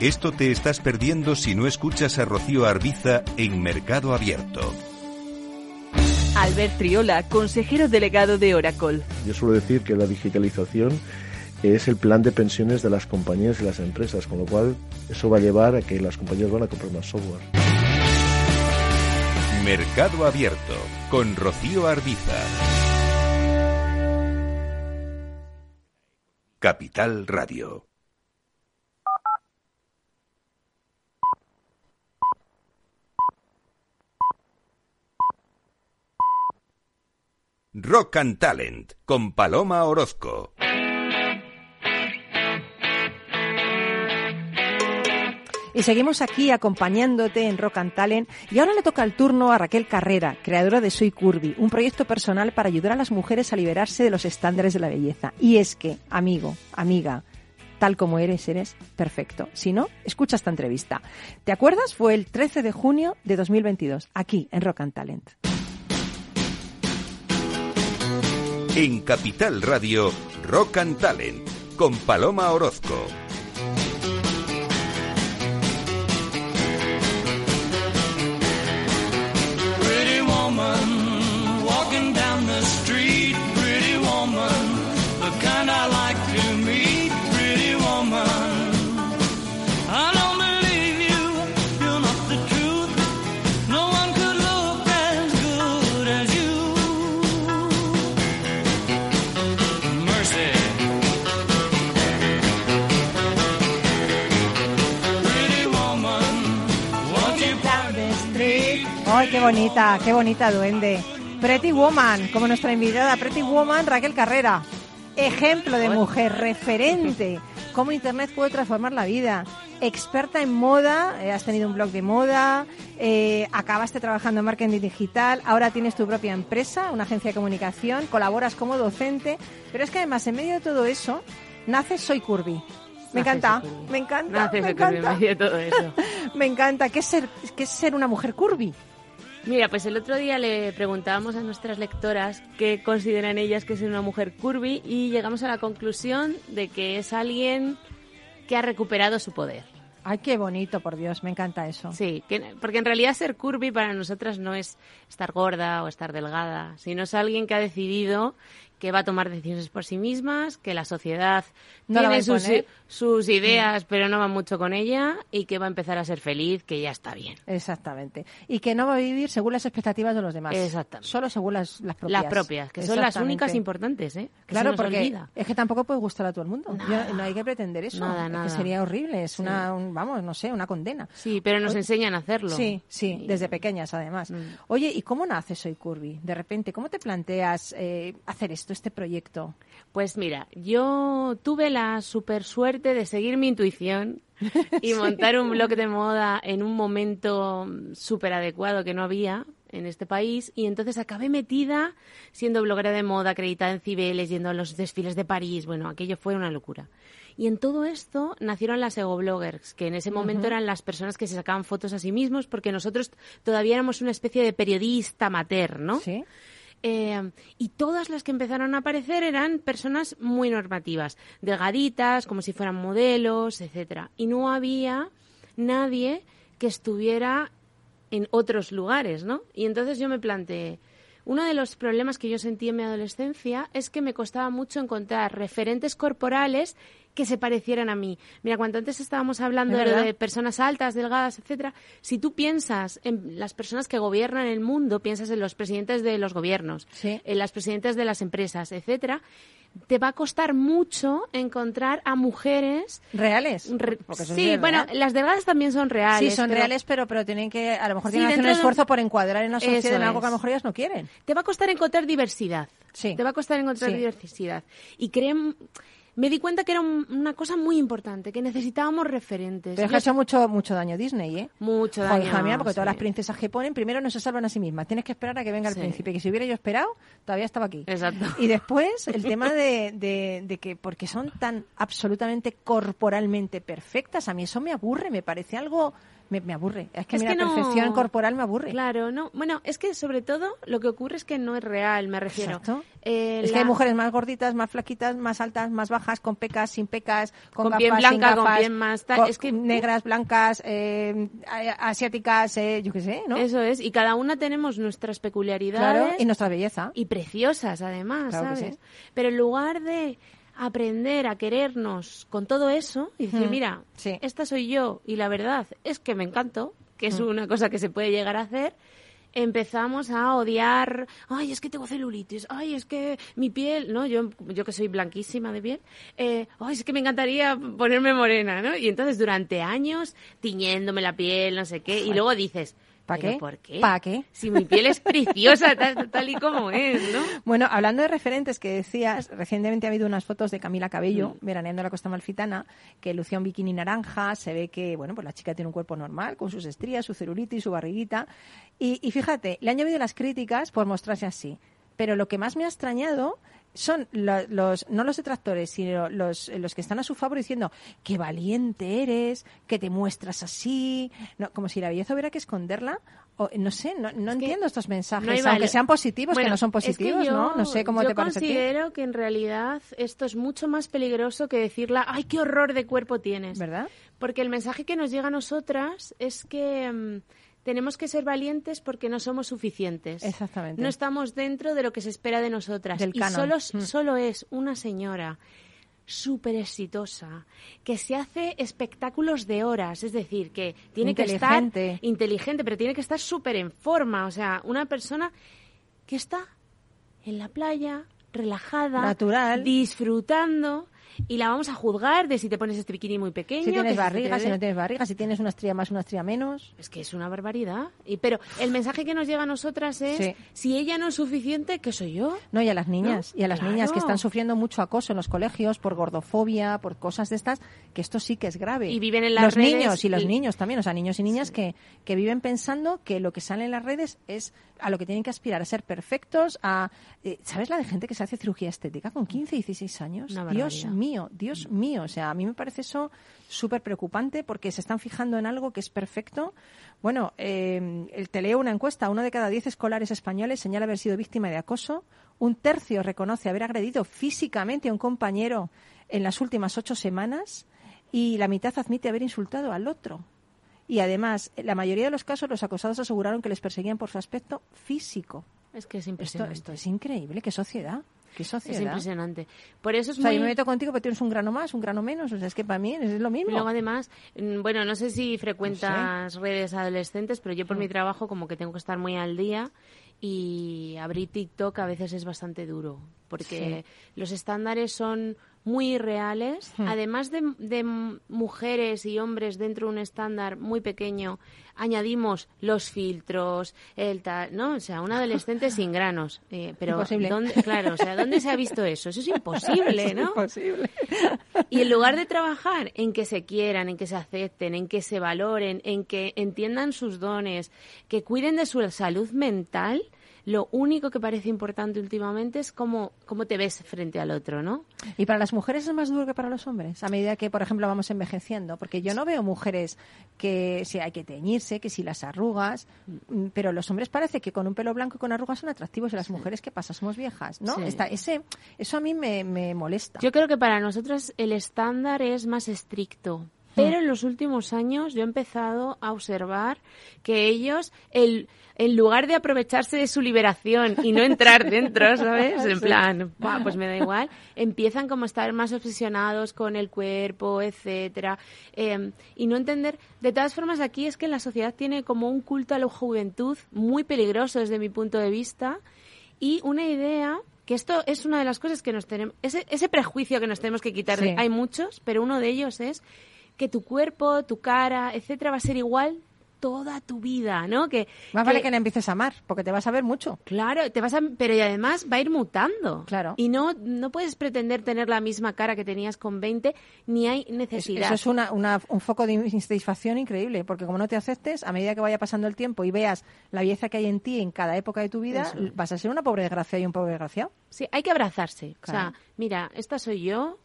Speaker 2: Esto te estás perdiendo si no escuchas a Rocío Arbiza en Mercado Abierto.
Speaker 8: Albert Triola, consejero delegado de Oracle.
Speaker 9: Yo suelo decir que la digitalización es el plan de pensiones de las compañías y las empresas, con lo cual eso va a llevar a que las compañías van a comprar más software.
Speaker 2: Mercado Abierto con Rocío Arbiza. Capital Radio. Rock and Talent con Paloma Orozco.
Speaker 1: Y seguimos aquí acompañándote en Rock and Talent. Y ahora le toca el turno a Raquel Carrera, creadora de Soy Curvy, un proyecto personal para ayudar a las mujeres a liberarse de los estándares de la belleza. Y es que, amigo, amiga, tal como eres, eres perfecto. Si no, escucha esta entrevista. ¿Te acuerdas? Fue el 13 de junio de 2022, aquí en Rock and Talent.
Speaker 2: En Capital Radio, Rock and Talent con Paloma Orozco.
Speaker 1: Bonita, qué bonita duende! Pretty Woman, como nuestra invitada, Pretty Woman Raquel Carrera. Ejemplo de mujer, referente. Cómo Internet puede transformar la vida. Experta en moda, eh, has tenido un blog de moda, eh, acabaste trabajando en marketing digital, ahora tienes tu propia empresa, una agencia de comunicación, colaboras como docente, pero es que además en medio de todo eso, nace Soy Curvy. Me encanta, me encanta, me encanta. *laughs* me encanta. ¿Qué es ser, qué es ser una mujer curvy?
Speaker 10: Mira, pues el otro día le preguntábamos a nuestras lectoras qué consideran ellas que es una mujer curvy y llegamos a la conclusión de que es alguien que ha recuperado su poder.
Speaker 1: Ay, qué bonito, por Dios, me encanta eso.
Speaker 10: Sí, que- porque en realidad ser curvy para nosotras no es estar gorda o estar delgada, sino es alguien que ha decidido que va a tomar decisiones por sí mismas, que la sociedad
Speaker 1: No la
Speaker 10: tiene sus, sus ideas, pero no va mucho con ella y que va a empezar a ser feliz, que ya está bien.
Speaker 1: Exactamente. Y que no va a vivir según las expectativas de los demás.
Speaker 10: Exactamente.
Speaker 1: Solo según las, las propias.
Speaker 10: Las propias, que son las únicas importantes, ¿eh? Que
Speaker 1: Claro, porque es que tampoco puede gustar a todo el mundo. Yo- no hay que pretender eso.
Speaker 10: Nada,
Speaker 1: Es
Speaker 10: nada.
Speaker 1: que sería horrible. Es
Speaker 10: Sí.
Speaker 1: una, un- vamos, no sé, una condena.
Speaker 10: Sí, pero nos
Speaker 1: Oye,
Speaker 10: enseñan a hacerlo.
Speaker 1: Sí, sí, desde pequeñas además.
Speaker 10: Mm.
Speaker 1: Oye, ¿y cómo nace Soy Curvy? De repente, ¿cómo te planteas eh, hacer esto, este proyecto?
Speaker 10: Pues mira, yo tuve la super suerte de seguir mi intuición *laughs* y
Speaker 1: Sí.
Speaker 10: montar un blog de moda en un momento súper adecuado que no había en este país y entonces acabé metida siendo bloguera de moda, acreditada en Cibeles, yendo a los desfiles de París, bueno, aquello fue una locura. Y en todo esto nacieron las ego bloggers, que en ese momento eran las personas que se sacaban fotos a sí mismos porque nosotros todavía éramos una especie de periodista amateur, ¿no?
Speaker 1: Sí.
Speaker 10: Eh, y todas las que empezaron a aparecer eran personas muy normativas, delgaditas, como si fueran modelos, etcétera. Y no había nadie que estuviera en otros lugares, ¿no? Y entonces yo me planteé, uno de los problemas que yo sentí en mi adolescencia es que me costaba mucho encontrar referentes corporales que se parecieran a mí. Mira, cuando antes estábamos hablando de, personas altas, delgadas, etcétera, si tú piensas en las personas que gobiernan el mundo, piensas en los presidentes de los gobiernos, en las presidentes de las empresas, etcétera, te va a costar mucho encontrar a mujeres
Speaker 1: reales.
Speaker 10: Re- sí,
Speaker 1: real.
Speaker 10: bueno, las delgadas también son reales.
Speaker 1: Sí, son
Speaker 10: pero
Speaker 1: reales, pero, pero tienen que, a lo mejor
Speaker 10: Sí,
Speaker 1: tienen que hacer un
Speaker 10: de
Speaker 1: esfuerzo por encuadrar en la sociedad en algo que a lo mejor ellas no quieren.
Speaker 10: Te va a costar encontrar diversidad.
Speaker 1: Sí.
Speaker 10: Te va a costar encontrar
Speaker 1: Sí.
Speaker 10: diversidad. Y creen, me di cuenta que era un- una cosa muy importante, que necesitábamos referentes.
Speaker 1: Pero es que ha hecho mucho, mucho daño Disney, ¿eh?
Speaker 10: Mucho
Speaker 1: Joder,
Speaker 10: daño.
Speaker 1: hija mía, porque
Speaker 10: sí.
Speaker 1: todas las princesas que ponen, primero no se salvan a sí mismas. Tienes que esperar a que venga el
Speaker 10: Sí.
Speaker 1: príncipe. Que si hubiera yo esperado, todavía estaba aquí.
Speaker 10: Exacto.
Speaker 1: Y después, el *laughs* tema de, de, de que, porque son tan absolutamente corporalmente perfectas, a mí eso me aburre, me parece algo. Me, me aburre. Es que,
Speaker 10: Es
Speaker 1: mira,
Speaker 10: que no-
Speaker 1: perfección corporal me aburre.
Speaker 10: Claro, no. Bueno, es que sobre todo lo que ocurre es que no es real, me refiero. Eh,
Speaker 1: Es que
Speaker 10: la-
Speaker 1: hay mujeres más gorditas, más flaquitas, más altas, más bajas, con pecas, sin pecas, con,
Speaker 10: Con piel
Speaker 1: gafas, sin
Speaker 10: blanca, con piel más tal.
Speaker 1: con-
Speaker 10: Es que-
Speaker 1: negras, blancas, eh, asiáticas, eh, yo qué sé, ¿no?
Speaker 10: Eso es, y cada una tenemos nuestras peculiaridades.
Speaker 1: Claro, y nuestra belleza.
Speaker 10: y preciosas además,
Speaker 1: Claro que
Speaker 10: ¿sabes?
Speaker 1: sí.
Speaker 10: Pero en lugar de aprender a querernos con todo eso y decir,
Speaker 1: Mm,
Speaker 10: mira,
Speaker 1: sí.
Speaker 10: esta soy yo y la verdad es que me encanto, que es
Speaker 1: Mm.
Speaker 10: una cosa que se puede llegar a hacer, empezamos a odiar, ay, es que tengo celulitis, ay, es que mi piel, ¿no? Yo, yo que soy blanquísima de piel, eh, ay, es que me encantaría ponerme morena, ¿no? Y entonces durante años tiñéndome la piel, no sé qué, y luego dices,
Speaker 1: ¿Para
Speaker 10: ¿Pero
Speaker 1: qué?
Speaker 10: por qué?
Speaker 1: ¿Para qué?
Speaker 10: Si mi piel es preciosa tal, tal y como es, ¿no? *laughs*
Speaker 1: Bueno, hablando de referentes que decías, recientemente ha habido unas fotos de Camila Cabello,
Speaker 10: Mm.
Speaker 1: veraneando en la costa malfitana, que lucía un bikini naranja, se ve que, bueno, pues la chica tiene un cuerpo normal, con sus estrías, su celulitis, su barriguita. Y, y fíjate, le han llovido las críticas por mostrarse así. Pero lo que más me ha extrañado son lo- los, no los detractores, sino los, los que están a su favor diciendo qué valiente eres, que te muestras así, no, como si la belleza hubiera que esconderla. O, no sé, no, no entiendo estos mensajes,
Speaker 10: no
Speaker 1: aunque sean positivos, que no son
Speaker 10: es que
Speaker 1: positivos,
Speaker 10: yo-
Speaker 1: ¿no? No sé cómo
Speaker 10: yo
Speaker 1: te parece ti.
Speaker 10: considero que en realidad esto es mucho más peligroso que decirla, ¡ay, qué horror de cuerpo tienes!
Speaker 1: ¿Verdad?
Speaker 10: Porque el mensaje que nos llega a nosotras es que mm, tenemos que ser valientes porque no somos suficientes.
Speaker 1: Exactamente.
Speaker 10: No estamos dentro de lo que se espera de nosotras.
Speaker 1: Del
Speaker 10: y solo,
Speaker 1: Mm.
Speaker 10: solo es una señora súper exitosa, que se hace espectáculos de horas, es decir, que tiene que estar
Speaker 1: Inteligente.
Speaker 10: inteligente, pero tiene que estar súper en forma, o sea, una persona que está en la playa, relajada,
Speaker 1: Natural.
Speaker 10: disfrutando, y la vamos a juzgar de si te pones este bikini muy pequeño.
Speaker 1: Si
Speaker 10: que
Speaker 1: tienes
Speaker 10: te
Speaker 1: barriga, si no tienes barriga, si tienes una estrella más, una estrella menos.
Speaker 10: Es que es una barbaridad. Y, pero el mensaje que nos llega a nosotras es,
Speaker 1: Sí.
Speaker 10: si ella no es suficiente, ¿qué soy yo?
Speaker 1: No, y a las niñas,
Speaker 10: ¿No?
Speaker 1: y a las niñas que están sufriendo mucho acoso en los colegios por gordofobia, por cosas de estas, que esto sí que es grave.
Speaker 10: Y viven en las
Speaker 1: los
Speaker 10: redes
Speaker 1: niños y los
Speaker 10: y-
Speaker 1: niños también, o sea, niños y niñas que, que viven pensando que lo que sale en las redes es a lo que tienen que aspirar, a ser perfectos, a... eh, ¿Sabes la de gente que se hace cirugía estética con 15, 16 años?
Speaker 10: Una
Speaker 1: Dios
Speaker 10: barbaridad.
Speaker 1: Mío, Dios mío, o sea, a mí me parece eso súper preocupante porque se están fijando en algo que es perfecto. Bueno, eh, el- te leo una encuesta. Uno de cada diez escolares españoles señala haber sido víctima de acoso. Un tercio reconoce haber agredido físicamente a un compañero en las últimas ocho semanas y la mitad admite haber insultado al otro. Y además, en la mayoría de los casos, los acosados aseguraron que les perseguían por su aspecto físico.
Speaker 10: Es que es
Speaker 1: Esto,
Speaker 10: impresionante.
Speaker 1: esto es increíble. ¿Qué sociedad? ¿Qué sociedad?
Speaker 10: Es impresionante. Por eso es
Speaker 1: O sea,
Speaker 10: muy...
Speaker 1: yo me meto contigo porque tienes un grano más, un grano menos. O sea, es que para mí es lo mismo.
Speaker 10: Luego además, mm, bueno, no sé si frecuentas redes adolescentes, pero yo
Speaker 1: Mm.
Speaker 10: por mi trabajo como que tengo que estar muy al día y abrir TikTok a veces es bastante duro, porque los estándares son muy irreales.
Speaker 1: Hmm.
Speaker 10: Además de, de mujeres y hombres dentro de un estándar muy pequeño, añadimos los filtros, el tal, ¿no? O sea, un adolescente sin granos. Eh, pero
Speaker 1: Imposible.
Speaker 10: ¿dónde, claro, o sea, ¿dónde se ha visto eso? Eso es imposible, *laughs* ¿no?
Speaker 1: imposible.
Speaker 10: Y en lugar de trabajar en que se quieran, en que se acepten, en que se valoren, en que entiendan sus dones, que cuiden de su salud mental, lo único que parece importante últimamente es cómo, cómo te ves frente al otro, ¿no?
Speaker 1: Y para las mujeres es más duro que para los hombres, a medida que, por ejemplo, vamos envejeciendo. Porque yo no veo mujeres que si hay que teñirse, que si las arrugas, mm, pero los hombres parece que con un pelo blanco y con arrugas son atractivos y las mujeres, ¿qué pasa? Somos viejas, ¿no?
Speaker 10: Sí.
Speaker 1: Está, ese, eso a mí me, me molesta.
Speaker 10: Yo creo que para nosotras el estándar es más estricto. Pero en los últimos años yo he empezado a observar que ellos, el, en lugar de aprovecharse de su liberación y no entrar *laughs* dentro, ¿sabes? En plan, "Buah, pues me da igual, empiezan como a estar más obsesionados con el cuerpo, etcétera, eh, y no entender. De todas formas, aquí es que la sociedad tiene como un culto a la juventud muy peligroso desde mi punto de vista y una idea que esto es una de las cosas que nos tenemos, ese, ese prejuicio que nos tenemos que quitar.
Speaker 1: Sí.
Speaker 10: Hay muchos, pero uno de ellos es que tu cuerpo, tu cara, etcétera, va a ser igual toda tu vida, ¿no? Que
Speaker 1: Más vale que no empieces a amar, porque te vas a ver mucho.
Speaker 10: Claro, te vas a, pero y además va a ir mutando.
Speaker 1: Claro.
Speaker 10: Y no, no puedes pretender tener la misma cara que tenías con 20, ni hay
Speaker 1: Es-
Speaker 10: necesidad.
Speaker 1: Eso es una, una- un foco de insatisfacción increíble, porque como no te aceptes, a medida que vaya pasando el tiempo y veas la belleza que hay en ti en cada época de tu vida,
Speaker 10: Eso
Speaker 1: vas a ser una pobre desgraciada y un pobre desgraciado.
Speaker 10: Sí, hay que abrazarse.
Speaker 1: Claro.
Speaker 10: O sea, mira, esta soy yo.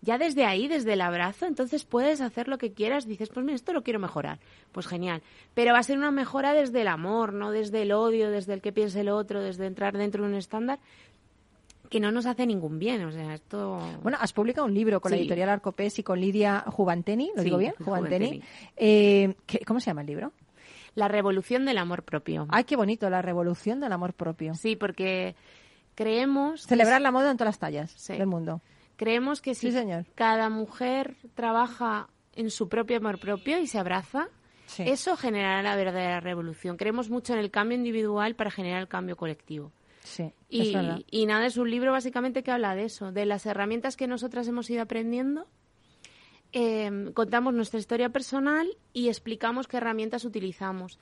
Speaker 10: Ya desde ahí, desde el abrazo, entonces puedes hacer lo que quieras. Dices, pues mira, esto lo quiero mejorar. Pues genial. Pero va a ser una mejora desde el amor, no desde el odio, desde el que piense el otro, desde entrar dentro de un estándar que no nos hace ningún bien. O sea, esto.
Speaker 1: Bueno, has publicado un libro con la editorial Arcopés y con Lidia Juvanteni, ¿lo
Speaker 10: Sí,
Speaker 1: digo bien? Juvanteni.
Speaker 10: Juvanteni.
Speaker 1: Eh, ¿qué- ¿Cómo se llama el libro?
Speaker 10: La revolución del amor propio.
Speaker 1: Ay, qué bonito, la revolución del amor propio.
Speaker 10: Sí, porque creemos.
Speaker 1: Celebrar la moda en todas las tallas
Speaker 10: Sí.
Speaker 1: del mundo.
Speaker 10: Creemos que si
Speaker 1: Sí, señor.
Speaker 10: cada mujer trabaja en su propio amor propio y se abraza,
Speaker 1: Sí.
Speaker 10: eso generará la verdadera revolución. Creemos mucho en el cambio individual para generar el cambio colectivo.
Speaker 1: Sí,
Speaker 10: Y, y nada, es un libro básicamente que habla de eso, de las herramientas que nosotras hemos ido aprendiendo. Eh, contamos nuestra historia personal y explicamos qué herramientas utilizamos.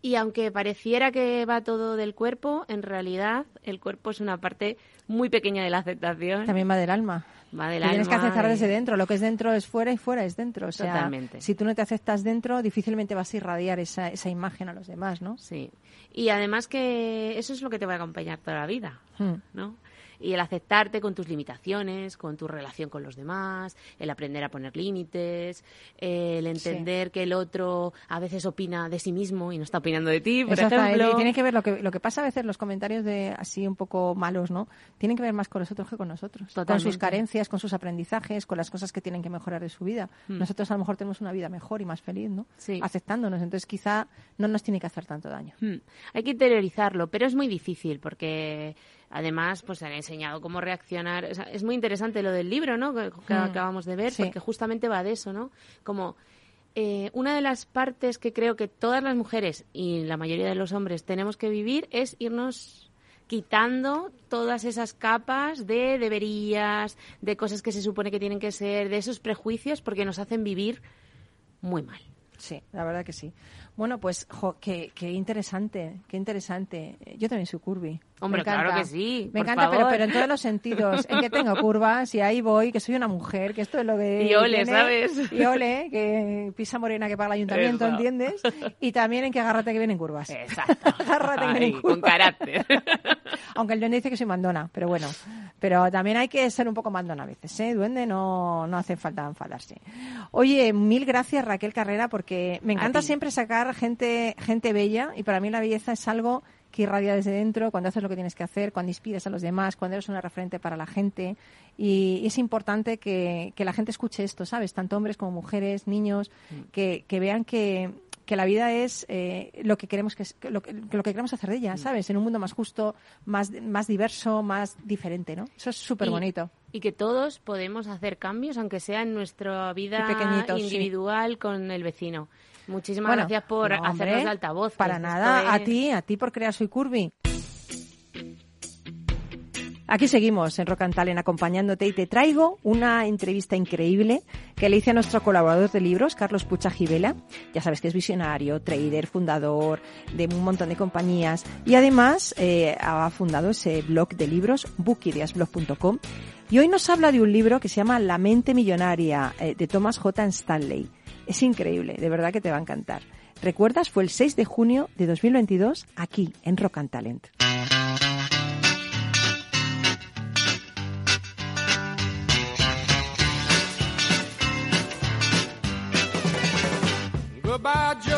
Speaker 10: Y aunque pareciera que va todo del cuerpo, en realidad el cuerpo es una parte muy pequeña de la aceptación.
Speaker 1: También va del alma.
Speaker 10: Va del
Speaker 1: Te tienes que
Speaker 10: alma
Speaker 1: aceptar
Speaker 10: y-
Speaker 1: desde dentro. Lo que es dentro es fuera y fuera es dentro. O sea,
Speaker 10: Totalmente.
Speaker 1: si tú no te aceptas dentro, difícilmente vas a irradiar esa, esa imagen a los demás, ¿no?
Speaker 10: Sí. Y además que eso es lo que te va a acompañar toda la vida,
Speaker 1: Hmm.
Speaker 10: ¿no? Y el aceptarte con tus limitaciones, con tu relación con los demás, el aprender a poner límites, el entender que el otro a veces opina de sí mismo y no está opinando de ti, por ejemplo.
Speaker 1: Y tiene que ver lo que, lo que pasa a veces, los comentarios de así un poco malos, ¿no? Tienen que ver más con los otros que con nosotros. Con sus
Speaker 10: Totalmente.
Speaker 1: carencias, con sus aprendizajes, con las cosas que tienen que mejorar de su vida.
Speaker 10: Mm.
Speaker 1: Nosotros a lo mejor tenemos una vida mejor y más feliz, ¿no?
Speaker 10: Sí.
Speaker 1: Aceptándonos. Entonces quizá no nos tiene que hacer tanto daño.
Speaker 10: Hmm. Hay que interiorizarlo, pero es muy difícil porque además pues han enseñado cómo reaccionar. O sea, es muy interesante lo del libro, ¿no? Que, que
Speaker 1: Hmm.
Speaker 10: acabamos de ver,
Speaker 1: Sí.
Speaker 10: porque justamente va de eso, ¿no? Como eh, una de las partes que creo que todas las mujeres y la mayoría de los hombres tenemos que vivir es irnos quitando todas esas capas de deberías, de cosas que se supone que tienen que ser, de esos prejuicios, porque nos hacen vivir muy mal.
Speaker 1: Sí, la verdad que sí. Bueno, pues, jo, qué, qué interesante, qué interesante. Yo también soy curvy.
Speaker 10: Hombre,
Speaker 1: Me encanta.
Speaker 10: claro que sí,
Speaker 1: Me
Speaker 10: por
Speaker 1: encanta, pero,
Speaker 10: favor.
Speaker 1: pero en todos los sentidos. En que tengo curvas y ahí voy, que soy una mujer, que esto es lo que.
Speaker 10: Y ole,
Speaker 1: tiene.
Speaker 10: ¿sabes?
Speaker 1: Y ole, que pisa morena que paga el ayuntamiento,
Speaker 10: Eso.
Speaker 1: ¿entiendes? Y también en que agárrate que vienen curvas.
Speaker 10: Exacto. *laughs*
Speaker 1: agárrate que vienen curvas.
Speaker 10: con carácter.
Speaker 1: Aunque el duende dice que soy mandona, pero bueno. Pero también hay que ser un poco mandona a veces, ¿eh? Duende no, no hace falta enfadarse. Oye, mil gracias Raquel Carrera, porque me encanta siempre sacar gente, gente bella y para mí la belleza es algo que irradia desde dentro, cuando haces lo que tienes que hacer, cuando inspiras a los demás, cuando eres una referente para la gente. Y es importante que, que la gente escuche esto, ¿sabes? Tanto hombres como mujeres, niños, que, que vean que, que la vida es eh, lo que queremos que, lo, que, lo que queremos hacer de ella, ¿sabes? En un mundo más justo, más, más diverso, más diferente, ¿no? Eso es súper bonito.
Speaker 10: Y, y que todos podemos hacer cambios, aunque sea en nuestra vida
Speaker 1: sí.
Speaker 10: individual con el vecino. Muchísimas
Speaker 1: Bueno,
Speaker 10: gracias por
Speaker 1: no,
Speaker 10: hacernos de altavoz.
Speaker 1: Para nada, a ti, a ti por crear Soy Curvy. Aquí seguimos en Rock and Talent acompañándote y te traigo una entrevista increíble que le hice a nuestro colaborador de libros, Carlos Pucha Gibela. Ya sabes que es visionario, trader, fundador de un montón de compañías y además eh, ha fundado ese blog de libros, bookideasblog.com. Y hoy nos habla de un libro que se llama La mente millonaria eh, de Thomas J. Stanley. Es increíble, de verdad que te va a encantar. ¿Recuerdas? Fue el 6 de junio de 2022 aquí en Rock and Talent.
Speaker 11: by
Speaker 1: Joe.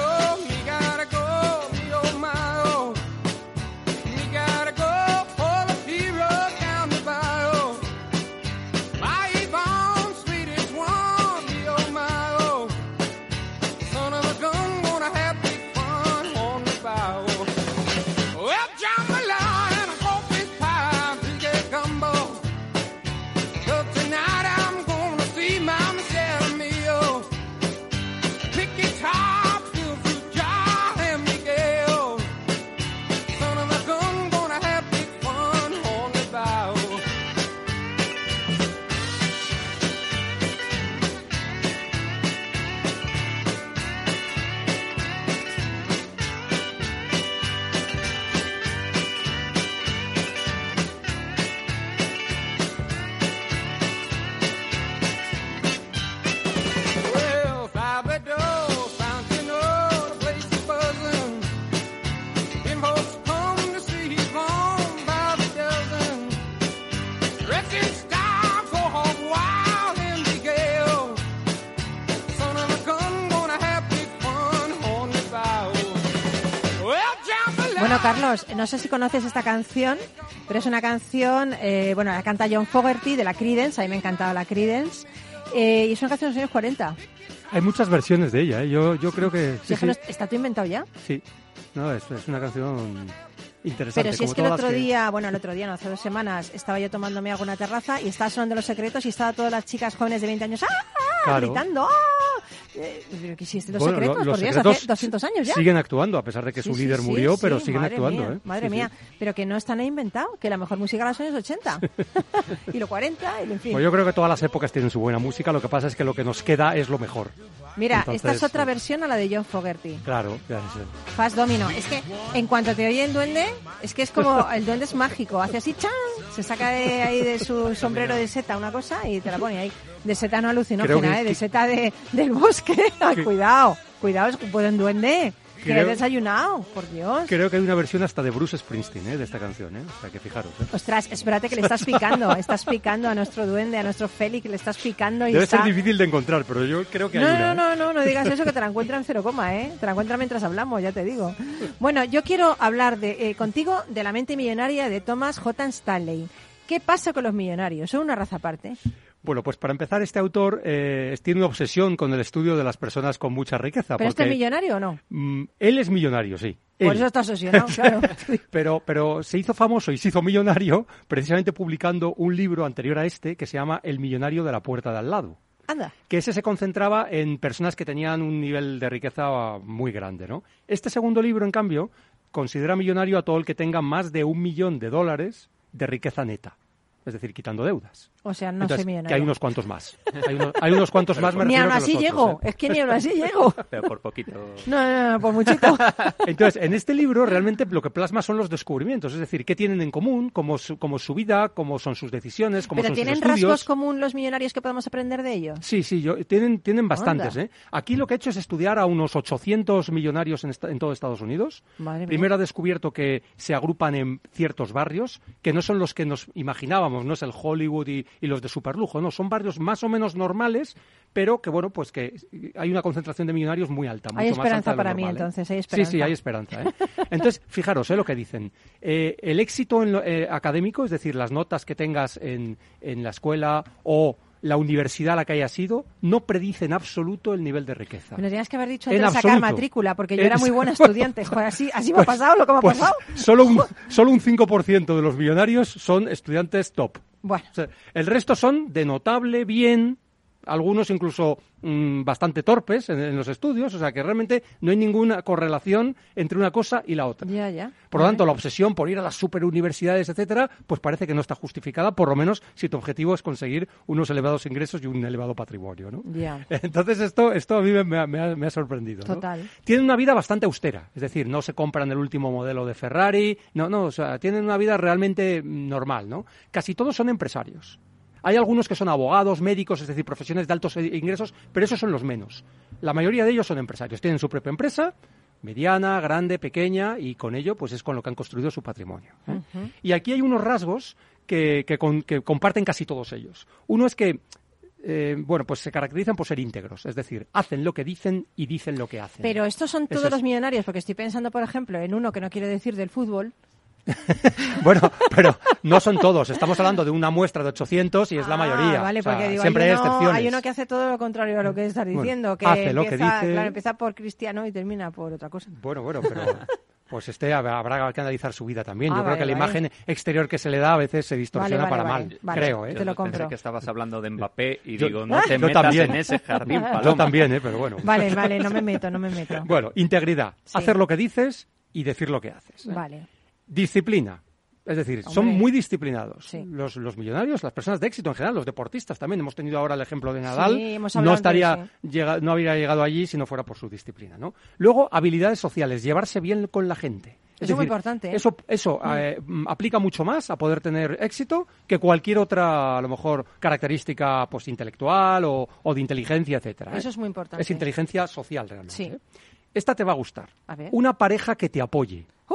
Speaker 1: No sé si conoces esta canción, pero es una canción, eh, bueno, la canta John Fogerty de la Creedence, a mí me encantaba la Creedence, eh, y es una canción de los años 40.
Speaker 12: Hay muchas versiones de ella, ¿eh? yo, yo creo que sí,
Speaker 1: ¿Está todo inventado ya?
Speaker 12: sí. No, es, es una canción interesante.
Speaker 1: Pero si es que el otro día, bueno, el otro día, no, hace dos semanas, estaba yo tomándome algo en una terraza y estaba sonando los secretos y estaba todas las chicas jóvenes de 20 años ¡ah!
Speaker 12: Claro.
Speaker 1: gritando ¡ah! Eh, pero que existen los
Speaker 12: Bueno, lo-
Speaker 1: secretos,
Speaker 12: los
Speaker 1: por Dios,
Speaker 12: secretos
Speaker 1: hace 200 años ya.
Speaker 12: Siguen actuando, a pesar de que
Speaker 1: Sí,
Speaker 12: su
Speaker 1: sí,
Speaker 12: líder murió,
Speaker 1: sí,
Speaker 12: pero siguen
Speaker 1: madre
Speaker 12: actuando.
Speaker 1: mía,
Speaker 12: ¿eh?
Speaker 1: Madre mía, pero que no están inventado, que la mejor música de los años 80. *laughs* y los 40, y en fin.
Speaker 12: Pues yo creo que todas las épocas tienen su buena música, lo que pasa es que lo que nos queda es lo mejor.
Speaker 1: Mira, esta es otra
Speaker 12: eh,
Speaker 1: versión a la de John Fogerty.
Speaker 12: Claro, ya sé.
Speaker 1: Fast Domino. Es que en cuanto te oye el duende, es que es como el duende es mágico. Hace así, ¡chan! Se saca de ahí de su sombrero de seta una cosa y te la pone ahí. De seta no alucinógena,
Speaker 12: que-
Speaker 1: ¿eh? De
Speaker 12: que-
Speaker 1: seta de, del bosque. *laughs* Ay,
Speaker 12: que-
Speaker 1: cuidado, cuidado, es un buen duende. Que has desayunado, por Dios.
Speaker 12: Creo que hay una versión hasta de Bruce Springsteen ¿eh? de esta canción, ¿eh? o sea que fijaros. ¿eh?
Speaker 1: Ostras, espérate que le estás picando, *laughs* estás picando a nuestro duende, a nuestro Félix, le estás picando y
Speaker 12: Debe
Speaker 1: está...
Speaker 12: ser difícil de encontrar, pero yo creo que hay
Speaker 1: No,
Speaker 12: una.
Speaker 1: no,
Speaker 12: ¿eh?
Speaker 1: no, no, no digas eso que te la encuentran en cero coma, ¿eh? Te la encuentran mientras hablamos, ya te digo. Bueno, yo quiero hablar de, eh, contigo de la mente millonaria de Thomas J. Stanley. ¿Qué pasa con los millonarios? ¿Son una raza aparte?
Speaker 12: Bueno, pues para empezar, este autor eh, tiene una obsesión con el estudio de las personas con mucha riqueza.
Speaker 1: ¿Pero este es millonario o no?
Speaker 12: mm, él es millonario, sí.
Speaker 1: Por eso está obsesionado, *laughs* claro. *laughs*
Speaker 12: pero, pero se hizo famoso y se hizo millonario precisamente publicando un libro anterior a este que se llama El millonario de la puerta de al lado.
Speaker 1: Anda.
Speaker 12: que ese se concentraba en personas que tenían un nivel de riqueza muy grande, ¿no? Este segundo libro, en cambio, considera millonario a todo el que tenga más de un millón de dólares de riqueza neta, es decir, quitando deudas.
Speaker 1: O sea, no
Speaker 12: Entonces,
Speaker 1: soy millonario.
Speaker 12: que hay unos cuantos más. Hay unos, hay unos cuantos más, me
Speaker 1: Ni aún así
Speaker 12: otros,
Speaker 1: llego,
Speaker 12: ¿eh?
Speaker 1: es que ni aún así llego. *laughs*
Speaker 5: Pero por poquito.
Speaker 1: No, no, no, por muchito. *laughs*
Speaker 12: Entonces, en este libro realmente lo que plasma son los descubrimientos, es decir, qué tienen en común, cómo, su, cómo es su vida, cómo son sus decisiones, cómo
Speaker 1: ¿Pero
Speaker 12: son
Speaker 1: tienen
Speaker 12: sus estudios.
Speaker 1: rasgos común los millonarios que podemos aprender de ellos?
Speaker 12: Sí, sí, yo, tienen, tienen bastantes. ¿eh? Aquí lo que he hecho es estudiar a unos 800 millonarios en, esta- en todo Estados Unidos.
Speaker 1: Madre mía.
Speaker 12: Primero ha descubierto que se agrupan en ciertos barrios, que no son los que nos imaginábamos, no es el Hollywood y, y los de superlujo, no, son barrios más o menos normales, pero que bueno, pues que hay una concentración de millonarios muy alta.
Speaker 1: Hay
Speaker 12: mucho más
Speaker 1: esperanza
Speaker 12: alta de lo
Speaker 1: para mí,
Speaker 12: ¿eh?
Speaker 1: entonces, hay
Speaker 12: Sí,
Speaker 1: esperanza.
Speaker 12: sí, hay esperanza. ¿eh? Entonces, *laughs* fijaros ¿eh? lo que dicen. Eh, el éxito en lo- eh, académico, es decir, las notas que tengas en, en la escuela o la universidad a la que hayas ido, no predice en absoluto el nivel de riqueza.
Speaker 1: Me lo tenías que haber dicho antes de sacar
Speaker 12: absoluto.
Speaker 1: matrícula, porque yo
Speaker 12: En-
Speaker 1: era muy buena estudiante. Joder, así, así me ha
Speaker 12: Pues-
Speaker 1: pasado lo que me ha
Speaker 12: pues
Speaker 1: pasado.
Speaker 12: Solo un, solo un 5% de los millonarios son estudiantes top.
Speaker 1: Bueno.
Speaker 12: O sea, el resto son de notable, bien, algunos incluso mm, bastante torpes en, en los estudios, o sea que realmente no hay ninguna correlación entre una cosa y la otra.
Speaker 1: Ya, ya.
Speaker 12: Por lo tanto, la obsesión por ir a las superuniversidades, etcétera, pues parece que no está justificada, por lo menos si tu objetivo es conseguir unos elevados ingresos y un elevado patrimonio, ¿no?
Speaker 1: Ya. *laughs*
Speaker 12: Entonces esto, esto a mí me, me ha- me ha, sorprendido. ¿no?
Speaker 1: Total.
Speaker 12: Tienen una vida bastante austera, es decir, no se compran el último modelo de Ferrari, no, no, o sea, tienen una vida realmente mm, normal, ¿no? Casi todos son empresarios. Hay algunos que son abogados, médicos, es decir, profesiones de altos ingresos, pero esos son los menos. La mayoría de ellos son empresarios, tienen su propia empresa, mediana, grande, pequeña, y con ello, pues es con lo que han construido su patrimonio. ¿eh? Y aquí hay unos rasgos que, que con- que comparten casi todos ellos. Uno es que, eh, bueno, pues se caracterizan por ser íntegros, es decir, hacen lo que dicen y dicen lo que hacen.
Speaker 1: Pero estos son todos
Speaker 12: es.
Speaker 1: los millonarios, porque estoy pensando, por ejemplo, en uno que no quiero decir del fútbol. *laughs*
Speaker 12: Bueno, pero no son todos. Estamos hablando de una muestra de 800 y es la mayoría.
Speaker 1: Ah, vale,
Speaker 12: O sea,
Speaker 1: porque digo,
Speaker 12: siempre
Speaker 1: hay,
Speaker 12: hay excepciones.
Speaker 1: hay uno que hace todo lo contrario a lo que estás
Speaker 12: Bueno,
Speaker 1: diciendo, que
Speaker 12: hace lo que dice.
Speaker 1: claro, empieza por cristiano y termina por otra cosa.
Speaker 12: Bueno, bueno, pero pues este habrá que analizar su vida también.
Speaker 1: Ah,
Speaker 12: Yo creo
Speaker 1: vale,
Speaker 12: que la
Speaker 1: vale.
Speaker 12: imagen exterior que se le da a veces se distorsiona
Speaker 1: Vale, vale,
Speaker 12: para mal,
Speaker 1: vale.
Speaker 12: creo, ¿eh?
Speaker 1: Te lo
Speaker 5: Yo
Speaker 1: compro.
Speaker 5: Pensé que estabas hablando de Mbappé y
Speaker 12: Yo-
Speaker 5: digo, no te *laughs*
Speaker 12: yo
Speaker 5: metas
Speaker 12: también.
Speaker 5: en ese jardín, *laughs*
Speaker 12: Yo
Speaker 5: Paloma.
Speaker 12: también, ¿eh? Pero bueno.
Speaker 1: Vale, vale, no me meto, no me meto.
Speaker 12: Bueno, integridad.
Speaker 1: Sí.
Speaker 12: Hacer lo que dices y decir lo que haces. ¿eh?
Speaker 1: Vale.
Speaker 12: Disciplina. Es decir, son muy disciplinados.
Speaker 1: Sí.
Speaker 12: Los, los millonarios, las personas de éxito en general, los deportistas también. Hemos tenido ahora el ejemplo de Nadal.
Speaker 1: Sí, hemos
Speaker 12: no estaría llega- no habría llegado allí si no fuera por su disciplina. ¿no? Luego, habilidades sociales, llevarse bien con la gente. Es
Speaker 1: Eso es muy importante, ¿eh?
Speaker 12: Eso, eso eh, mm, aplica mucho más a poder tener éxito que cualquier otra, a lo mejor, característica pues, intelectual o, o de inteligencia, etcétera. ¿eh?
Speaker 1: Eso es muy importante.
Speaker 12: Es inteligencia social realmente.
Speaker 1: Sí.
Speaker 12: ¿eh? Esta te va a gustar.
Speaker 1: A ver.
Speaker 12: Una pareja que te apoye.
Speaker 1: ¡Uh!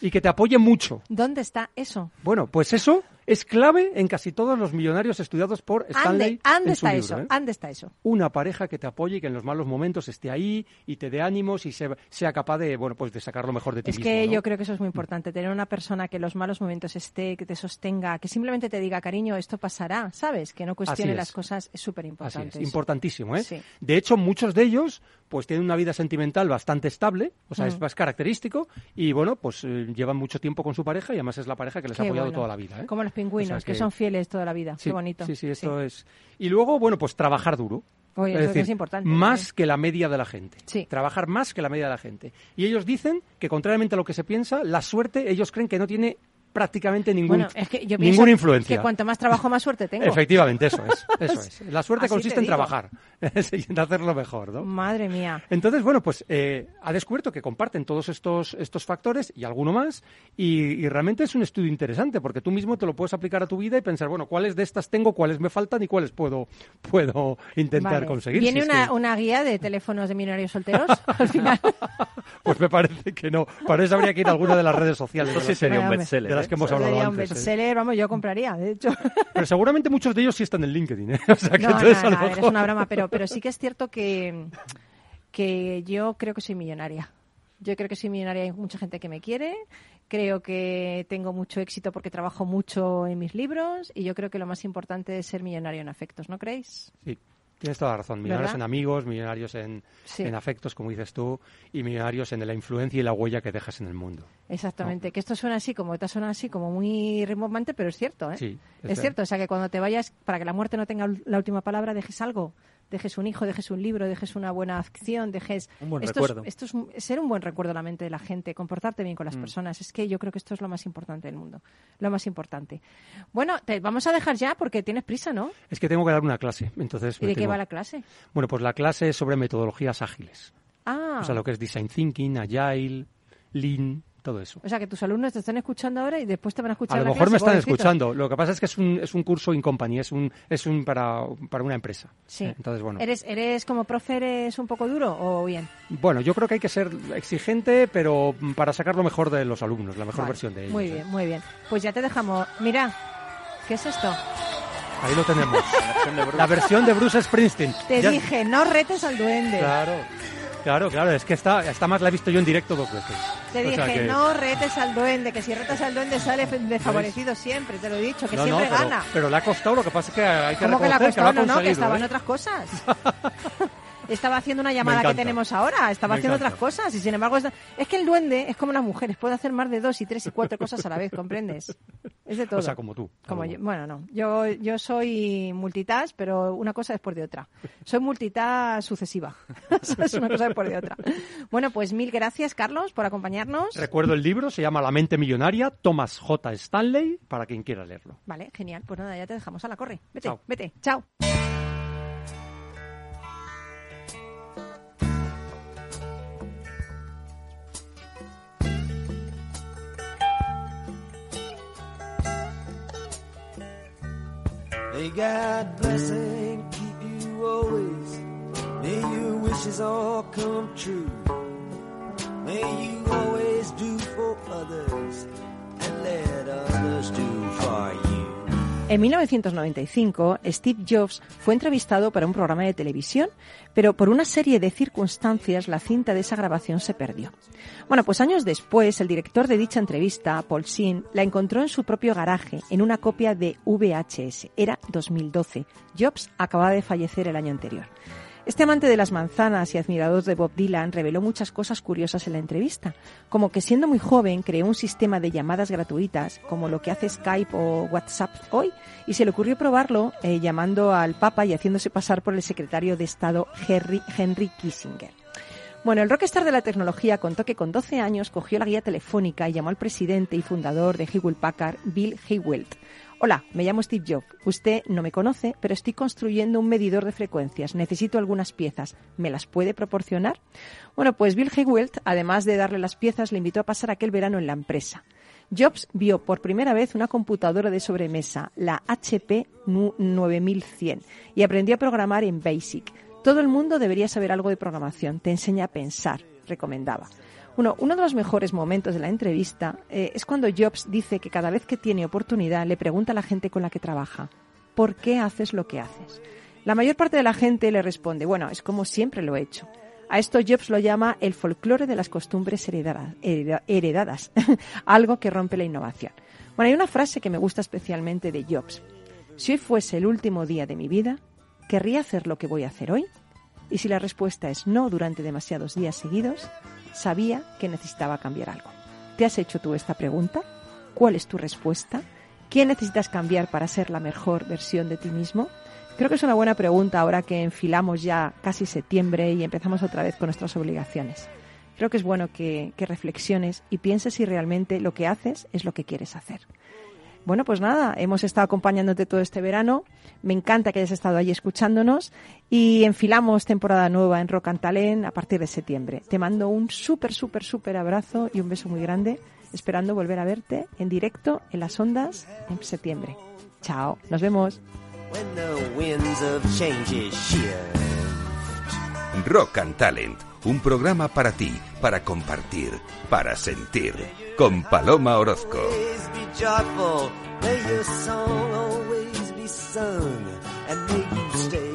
Speaker 12: Y que te apoye mucho.
Speaker 1: ¿Dónde está eso?
Speaker 12: Bueno, pues eso es clave en casi todos los millonarios estudiados por Stanley
Speaker 1: ¿Ande, ande está
Speaker 12: libro,
Speaker 1: eso?
Speaker 12: ¿eh?
Speaker 1: ¿Ande está eso?
Speaker 12: Una pareja que te apoye y que en los malos momentos esté ahí y te dé ánimos y se- sea capaz de, bueno, pues de sacar lo mejor de ti
Speaker 1: Es
Speaker 12: mismo,
Speaker 1: que
Speaker 12: ¿no?
Speaker 1: yo creo que eso es muy importante, tener una persona que en los malos momentos esté, que te sostenga, que simplemente te diga, cariño, esto pasará, ¿sabes? Que no cuestione
Speaker 12: es.
Speaker 1: las cosas, es súper importante.
Speaker 12: es, importantísimo, ¿eh?
Speaker 1: Sí.
Speaker 12: De hecho, muchos de ellos, pues tienen una vida sentimental bastante estable, o sea, es
Speaker 1: Mm.
Speaker 12: más característico, y bueno, pues eh, llevan mucho tiempo con su pareja y además es la pareja que les ha apoyado
Speaker 1: bueno.
Speaker 12: toda la vida, ¿eh?
Speaker 1: Como los pingüinos,
Speaker 12: O sea
Speaker 1: que... son fieles toda la vida.
Speaker 12: Sí,
Speaker 1: Qué bonito.
Speaker 12: Sí, sí, esto es. Y luego, bueno, pues trabajar duro.
Speaker 1: Oye,
Speaker 12: es
Speaker 1: eso
Speaker 12: decir,
Speaker 1: es importante.
Speaker 12: más que la media de la gente.
Speaker 1: Sí.
Speaker 12: Trabajar más que la media de la gente. Y ellos dicen que, contrariamente a lo que se piensa, la suerte, ellos creen que no tiene prácticamente ningún,
Speaker 1: Bueno, es que yo
Speaker 12: ninguna influencia.
Speaker 1: que cuanto más trabajo, más suerte tengo.
Speaker 12: Efectivamente, eso es. *laughs* Eso es. La suerte
Speaker 1: Así
Speaker 12: consiste
Speaker 1: te
Speaker 12: en trabajar, *laughs* en hacerlo mejor, ¿no?
Speaker 1: Madre mía.
Speaker 12: Entonces, bueno, pues eh, ha descubierto que comparten todos estos, estos factores y alguno más, y, y realmente es un estudio interesante, porque tú mismo te lo puedes aplicar a tu vida y pensar, bueno, ¿cuáles de estas tengo, cuáles me faltan y cuáles puedo, puedo intentar
Speaker 1: Vale.
Speaker 12: conseguir?
Speaker 1: ¿Viene
Speaker 12: Si es
Speaker 1: una,
Speaker 12: que-
Speaker 1: una guía de teléfonos de millonarios solteros *laughs* al final?
Speaker 12: Pues me parece que no. Para eso habría que ir a alguna de las redes sociales.
Speaker 5: Eso sí sería un bestseller.
Speaker 12: Las
Speaker 5: ¿eh?
Speaker 12: que hemos hablado
Speaker 1: sería un
Speaker 12: antes. ¿eh?
Speaker 1: bestseller, vamos, yo compraría, de hecho. *laughs*
Speaker 12: Pero seguramente muchos de ellos sí están en LinkedIn, ¿eh? *laughs* O sea, que
Speaker 1: No, no,
Speaker 12: entonces a lo
Speaker 1: ver, es
Speaker 12: mejor-
Speaker 1: una broma, pero, pero sí que es cierto que, que yo creo que soy millonaria. Yo creo que soy millonaria, hay mucha gente que me quiere, creo que tengo mucho éxito porque trabajo mucho en mis libros y yo creo que lo más importante es ser millonario en afectos, ¿no creéis?
Speaker 12: Sí, tienes toda la razón. Millonarios
Speaker 1: ¿Verdad?
Speaker 12: en amigos, millonarios en,
Speaker 1: Sí.
Speaker 12: en afectos, como dices tú, y millonarios en la influencia y la huella que dejas en el mundo.
Speaker 1: Exactamente, que esto suena así, como te suena así, como muy rimbombante, pero es cierto, ¿eh?
Speaker 12: Sí,
Speaker 1: es,
Speaker 12: es
Speaker 1: cierto, o sea que cuando te vayas, para que la muerte no tenga la última palabra, dejes algo, dejes un hijo, dejes un libro, dejes una buena acción, dejes...
Speaker 5: Un buen
Speaker 1: esto
Speaker 5: recuerdo.
Speaker 1: Es, esto es ser un buen recuerdo en la mente de la gente, comportarte bien con las
Speaker 5: Mm.
Speaker 1: personas, es que yo creo que esto es lo más importante del mundo, lo más importante. Bueno, te vamos a dejar ya porque tienes prisa, ¿no?
Speaker 12: Es que tengo que dar una clase, entonces...
Speaker 1: ¿Y de qué va la clase?
Speaker 12: Bueno, pues la clase es sobre metodologías ágiles.
Speaker 1: Ah,
Speaker 12: O sea, lo que es design thinking, agile, lean, todo eso.
Speaker 1: o sea que tus alumnos te están escuchando ahora y después te van a escuchar
Speaker 12: A lo
Speaker 1: la
Speaker 12: mejor me
Speaker 1: clase,
Speaker 12: están
Speaker 1: pobrecitos.
Speaker 12: escuchando. Lo que pasa es que es un, es un curso in company, es un, es un para, para una empresa.
Speaker 1: Sí.
Speaker 12: Eh, Entonces, bueno.
Speaker 1: ¿Eres, ¿Eres como profe, eres un poco duro o bien?
Speaker 12: Bueno, yo creo que hay que ser exigente, pero para sacar lo mejor de los alumnos, la mejor
Speaker 1: Vale,
Speaker 12: versión de ellos.
Speaker 1: Muy
Speaker 12: ¿eh?
Speaker 1: bien, muy bien. Pues ya te dejamos. Mira, ¿qué es esto?
Speaker 12: Ahí lo tenemos. la versión de Bruce Springsteen.
Speaker 1: Te
Speaker 12: Ya-
Speaker 1: dije, no retes al duende.
Speaker 12: Claro, claro, claro. Es que esta, esta más la he visto yo en directo dos veces.
Speaker 1: Te
Speaker 12: O
Speaker 1: dije,
Speaker 12: que-
Speaker 1: no retes al duende, que si retas al duende sale desfavorecido siempre, te lo he dicho, que
Speaker 12: No, no,
Speaker 1: siempre
Speaker 12: pero,
Speaker 1: gana.
Speaker 12: pero le ha costado, lo que pasa es que hay que
Speaker 1: ¿Cómo que le ha
Speaker 12: que
Speaker 1: costado?
Speaker 12: ha
Speaker 1: No, no, que estaba en
Speaker 12: ¿eh?
Speaker 1: otras cosas. *laughs* Estaba haciendo una llamada que tenemos ahora, estaba
Speaker 12: Me
Speaker 1: haciendo
Speaker 12: encanta.
Speaker 1: otras cosas y sin embargo está- es que el duende es como las mujeres, puede hacer más de dos y tres y cuatro cosas a la vez, ¿comprendes? Es de todo.
Speaker 12: O sea, como tú.
Speaker 1: Como yo- bueno, no, yo, yo soy multitask, pero una cosa después de otra. Soy multitask sucesiva. *laughs* es una cosa después de otra. Bueno, pues mil gracias, Carlos, por acompañarnos.
Speaker 12: Recuerdo el libro, se llama La mente millonaria, Thomas J. Stanley, para quien quiera leerlo.
Speaker 1: Vale, genial. Pues nada, ya te dejamos a la corre. Vete,
Speaker 12: Chao.
Speaker 1: vete. Chao.
Speaker 13: May God bless and keep you always. May your wishes all come true. May you always do for others and let others do for you.
Speaker 1: En 1995, Steve Jobs fue entrevistado para un programa de televisión, pero por una serie de circunstancias la cinta de esa grabación se perdió. Bueno, pues años después, el director de dicha entrevista, Paul Sheen, la encontró en su propio garaje, en una copia de VHS. Era 2012. Jobs acababa de fallecer el año anterior. Este amante de las manzanas y admirador de Bob Dylan reveló muchas cosas curiosas en la entrevista, como que siendo muy joven creó un sistema de llamadas gratuitas, como lo que hace Skype o WhatsApp hoy, y se le ocurrió probarlo eh, llamando al Papa y haciéndose pasar por el secretario de Estado Henry, Henry Kissinger. Bueno, el rockstar de la tecnología contó que con 12 años cogió la guía telefónica y llamó al presidente y fundador de Hewlett Packard, Bill Hewlett. Hola, me llamo Steve Jobs. Usted no me conoce, pero estoy construyendo un medidor de frecuencias. Necesito algunas piezas. ¿Me las puede proporcionar? Bueno, pues Bill Hewlett, además de darle las piezas, le invitó a pasar aquel verano en la empresa. Jobs vio por primera vez una computadora de sobremesa, la HP 9100, y aprendió a programar en BASIC. Todo el mundo debería saber algo de programación. Te enseña a pensar, recomendaba. Uno, uno de los mejores momentos de la entrevista eh, es cuando Jobs dice que cada vez que tiene oportunidad le pregunta a la gente con la que trabaja, ¿por qué haces lo que haces? La mayor parte de la gente le responde, bueno, es como siempre lo he hecho. A esto Jobs lo llama el folclore de las costumbres heredada- hereda- heredadas, *laughs* algo que rompe la innovación. Bueno, hay una frase que me gusta especialmente de Jobs. Si hoy fuese el último día de mi vida, ¿querría hacer lo que voy a hacer hoy? Y si la respuesta es no durante demasiados días seguidos, sabía que necesitaba cambiar algo. ¿Te has hecho tú esta pregunta? ¿Cuál es tu respuesta? ¿Qué necesitas cambiar para ser la mejor versión de ti mismo? Creo que es una buena pregunta ahora que enfilamos ya casi septiembre y empezamos otra vez con nuestras obligaciones. Creo que es bueno que, que reflexiones y pienses si realmente lo que haces es lo que quieres hacer. Bueno, pues nada, hemos estado acompañándote todo este verano. Me encanta que hayas estado allí escuchándonos y enfilamos temporada nueva en Rock and Talent a partir de septiembre. Te mando un súper, súper, súper abrazo y un beso muy grande, esperando volver a verte en directo en las ondas en septiembre. Chao, nos vemos.
Speaker 2: Rock and Talent, un programa para ti, para compartir, para sentir. Con Paloma Orozco.
Speaker 13: And may you stay.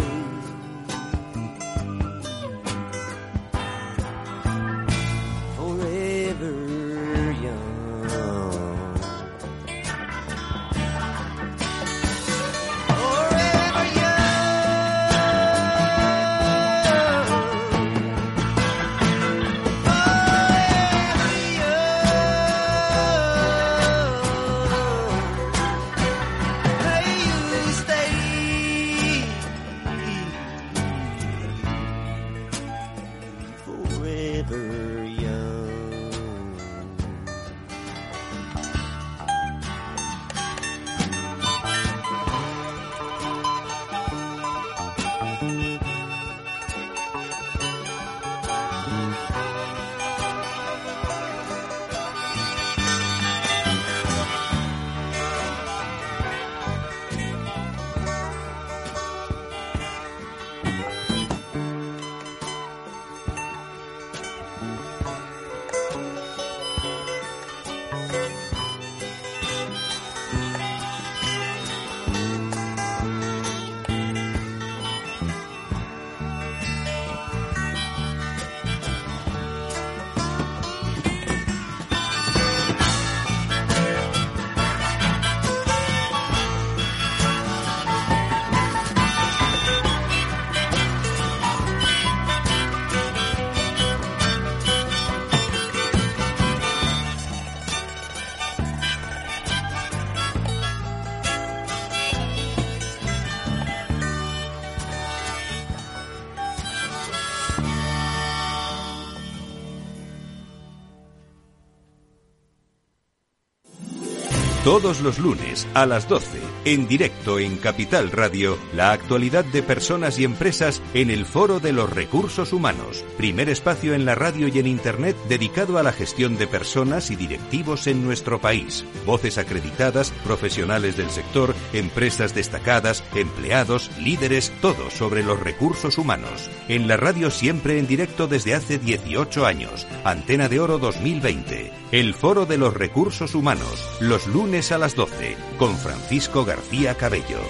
Speaker 2: Todos los lunes a las 12, en directo en Capital Radio, la actualidad de personas y empresas en el Foro de los Recursos Humanos, primer espacio en la radio y en Internet dedicado a la gestión de personas y directivos en nuestro país. Voces acreditadas, profesionales del sector, empresas destacadas, empleados, líderes, todo sobre los recursos humanos. En la radio siempre en directo desde hace 18 años. Antena de Oro 2020. El Foro de los Recursos Humanos, los lunes a las 12, con Francisco García Cabello.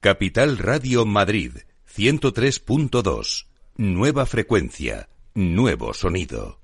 Speaker 2: Capital Radio Madrid, 103.2. Nueva frecuencia, nuevo sonido.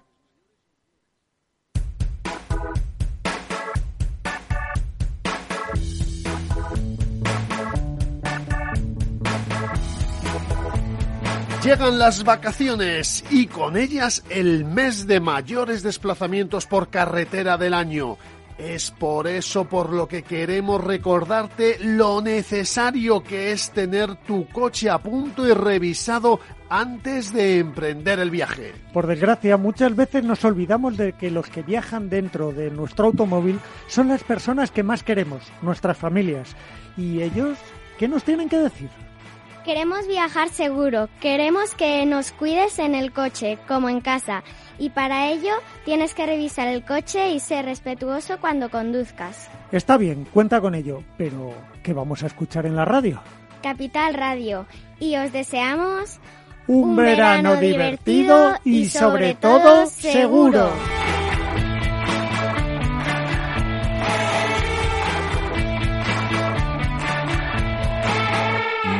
Speaker 14: Llegan las vacaciones y con ellas el mes de mayores desplazamientos por carretera del año. Es por eso por lo que queremos recordarte lo necesario que es tener tu coche a punto y revisado antes de emprender el viaje.
Speaker 15: Por desgracia, muchas veces nos olvidamos de que los que viajan dentro de nuestro automóvil son las personas que más queremos, nuestras familias. ¿Y ellos qué nos tienen que decir?
Speaker 16: Queremos viajar seguro, queremos que nos cuides en el coche, como en casa, y para ello tienes que revisar el coche y ser respetuoso cuando conduzcas.
Speaker 15: Está bien, cuenta con ello, pero ¿qué vamos a escuchar en la radio?
Speaker 16: Capital Radio, y os deseamos
Speaker 15: Un, verano divertido y sobre todo seguro.